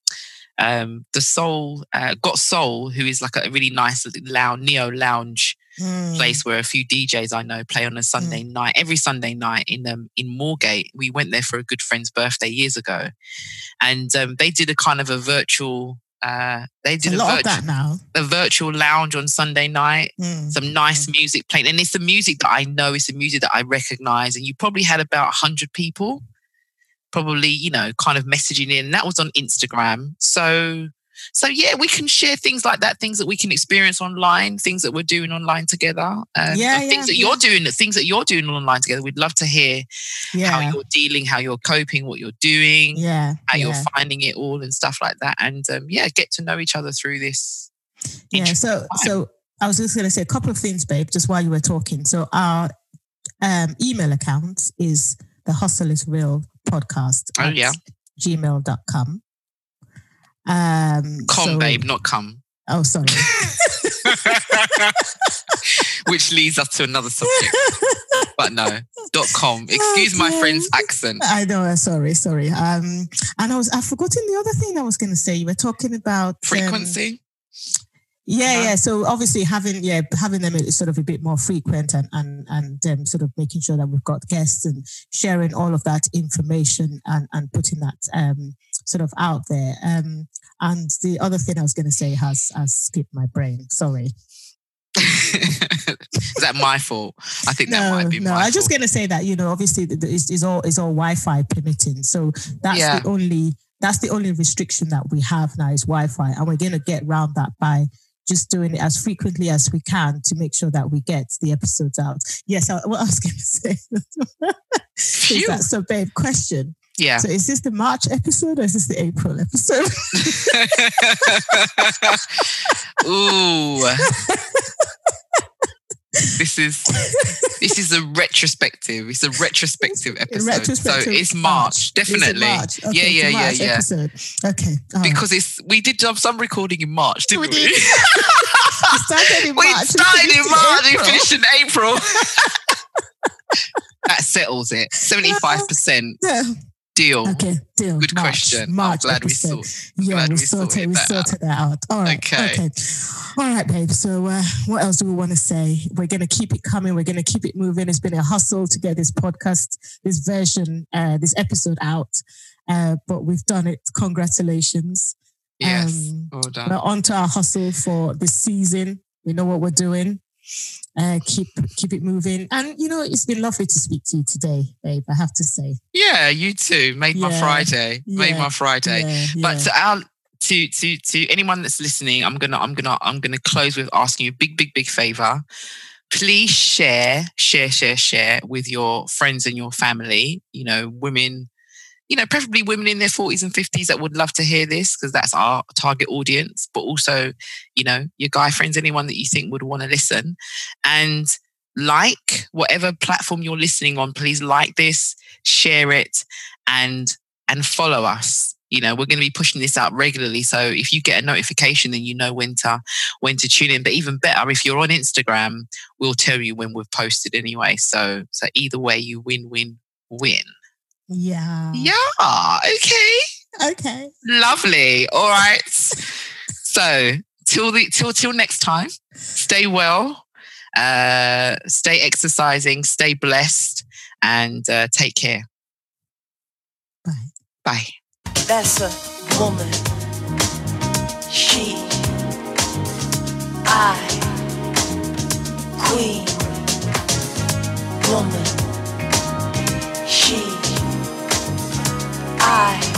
Speaker 3: um the Soul uh, Got Soul, who is like a really nice lounge neo lounge
Speaker 2: Mm.
Speaker 3: place where a few DJs I know play on a Sunday night. Every Sunday night in um in Moorgate, we went there for a good friend's birthday years ago, and um, they did a kind of a virtual. Uh, they
Speaker 2: It's a
Speaker 3: did a,
Speaker 2: lot of
Speaker 3: virtual,
Speaker 2: that now.
Speaker 3: a virtual lounge on Sunday night.
Speaker 2: Mm.
Speaker 3: Some nice music playing, and it's the music that I know. It's the music that I recognize, and you probably had about hundred people, probably you know, kind of messaging in. That was on Instagram. So, so yeah, we can share things like that, things that we can experience online, things that we're doing online together. Um,
Speaker 2: Yeah,
Speaker 3: and things that
Speaker 2: yeah.
Speaker 3: you're doing, things that you're doing online together. We'd love to hear how you're dealing, how you're coping, what you're doing,
Speaker 2: yeah,
Speaker 3: how
Speaker 2: yeah.
Speaker 3: you're finding it all, and stuff like that. And um, yeah, get to know each other through this.
Speaker 2: Yeah, so
Speaker 3: time.
Speaker 2: so I was just going to say a couple of things, babe, just while you were talking. So our um, email account is the Hustle is Real podcast.
Speaker 3: Oh, yeah.
Speaker 2: Gmail.com. Um,
Speaker 3: Come,
Speaker 2: so-
Speaker 3: babe, not come.
Speaker 2: Oh, sorry.
Speaker 3: Which leads us to another subject. But no, dot com. Excuse my friend's accent.
Speaker 2: I know. uh, Sorry, sorry. Um, and I was I've forgotten the other thing I was going to say. You were talking about um,
Speaker 3: Frequency.
Speaker 2: Yeah, yeah. So obviously having yeah having them is sort of a bit more frequent and and and um, sort of making sure that we've got guests and sharing all of that information and and putting that um sort of out there. Um, and the other thing I was going to say has has skipped my brain. Sorry.
Speaker 3: Is that my fault? I think that
Speaker 2: no,
Speaker 3: might be my fault. no.
Speaker 2: I was just going to say that you know obviously it's, it's all it's all Wi-Fi permitting. So that's
Speaker 3: Yeah.
Speaker 2: the only that's the only restriction that we have now is Wi-Fi, and we're going to get around that by just doing it as frequently as we can to make sure that we get the episodes out. Yes, I, what I was going to say is
Speaker 3: Phew.
Speaker 2: that so, babe. Question:
Speaker 3: Yeah.
Speaker 2: So, is this the March episode or is this the April episode?
Speaker 3: Ooh. this is this is a retrospective. It's a retrospective episode.
Speaker 2: retrospective
Speaker 3: so it's
Speaker 2: March.
Speaker 3: March, definitely.
Speaker 2: March? Okay,
Speaker 3: yeah, yeah, yeah, yeah.
Speaker 2: Episode. Okay, all right.
Speaker 3: Because it's we did have some recording in March, didn't
Speaker 2: We
Speaker 3: we?
Speaker 2: did. we started in
Speaker 3: we
Speaker 2: March.
Speaker 3: started in
Speaker 2: finished
Speaker 3: March and finished in April. that settles it. Seventy-five percent
Speaker 2: Yeah.
Speaker 3: Deal.
Speaker 2: Okay, deal.
Speaker 3: Good
Speaker 2: March,
Speaker 3: question.
Speaker 2: March
Speaker 3: I'm glad
Speaker 2: episode.
Speaker 3: we saw.
Speaker 2: Yeah, we,
Speaker 3: we
Speaker 2: sorted,
Speaker 3: sorted
Speaker 2: we
Speaker 3: that out.
Speaker 2: sorted that out. All right.
Speaker 3: Okay.
Speaker 2: Okay. All right, babe. So, uh, what else do we want to say? We're going to keep it coming. We're going to keep it moving. It's been a hustle to get this podcast, this version, uh, this episode out. Uh, but we've done it. Congratulations.
Speaker 3: Yes.
Speaker 2: Um,
Speaker 3: well done.
Speaker 2: We're on to our hustle for this season. We know what we're doing. Uh, keep keep it moving. And you know, it's been lovely to speak to you today, babe. I have to say.
Speaker 3: Yeah, you too. Made my
Speaker 2: Yeah,
Speaker 3: Friday. Made my Friday.
Speaker 2: Yeah,
Speaker 3: But
Speaker 2: yeah.
Speaker 3: to our to to to anyone that's listening, I'm gonna I'm gonna I'm gonna close with asking you a big big big favor. Please share share share share with your friends and your family. You know, women. You know, preferably women in their 40s and 50s that would love to hear this because that's our target audience. But also, you know, your guy friends, anyone that you think would want to listen, and like whatever platform you're listening on. Please like this, share it, and and follow us you know we're going to be pushing this out regularly so if you get a notification then you know when to when to tune in but even better if you're on instagram we'll tell you when we've posted anyway so so either way you win win win
Speaker 4: Yeah.
Speaker 3: yeah okay
Speaker 4: Okay.
Speaker 3: lovely all right so till the till till next time stay well uh stay exercising stay blessed and uh, take care
Speaker 4: Bye.
Speaker 3: bye
Speaker 1: That's a woman. She. I. Queen. Woman high.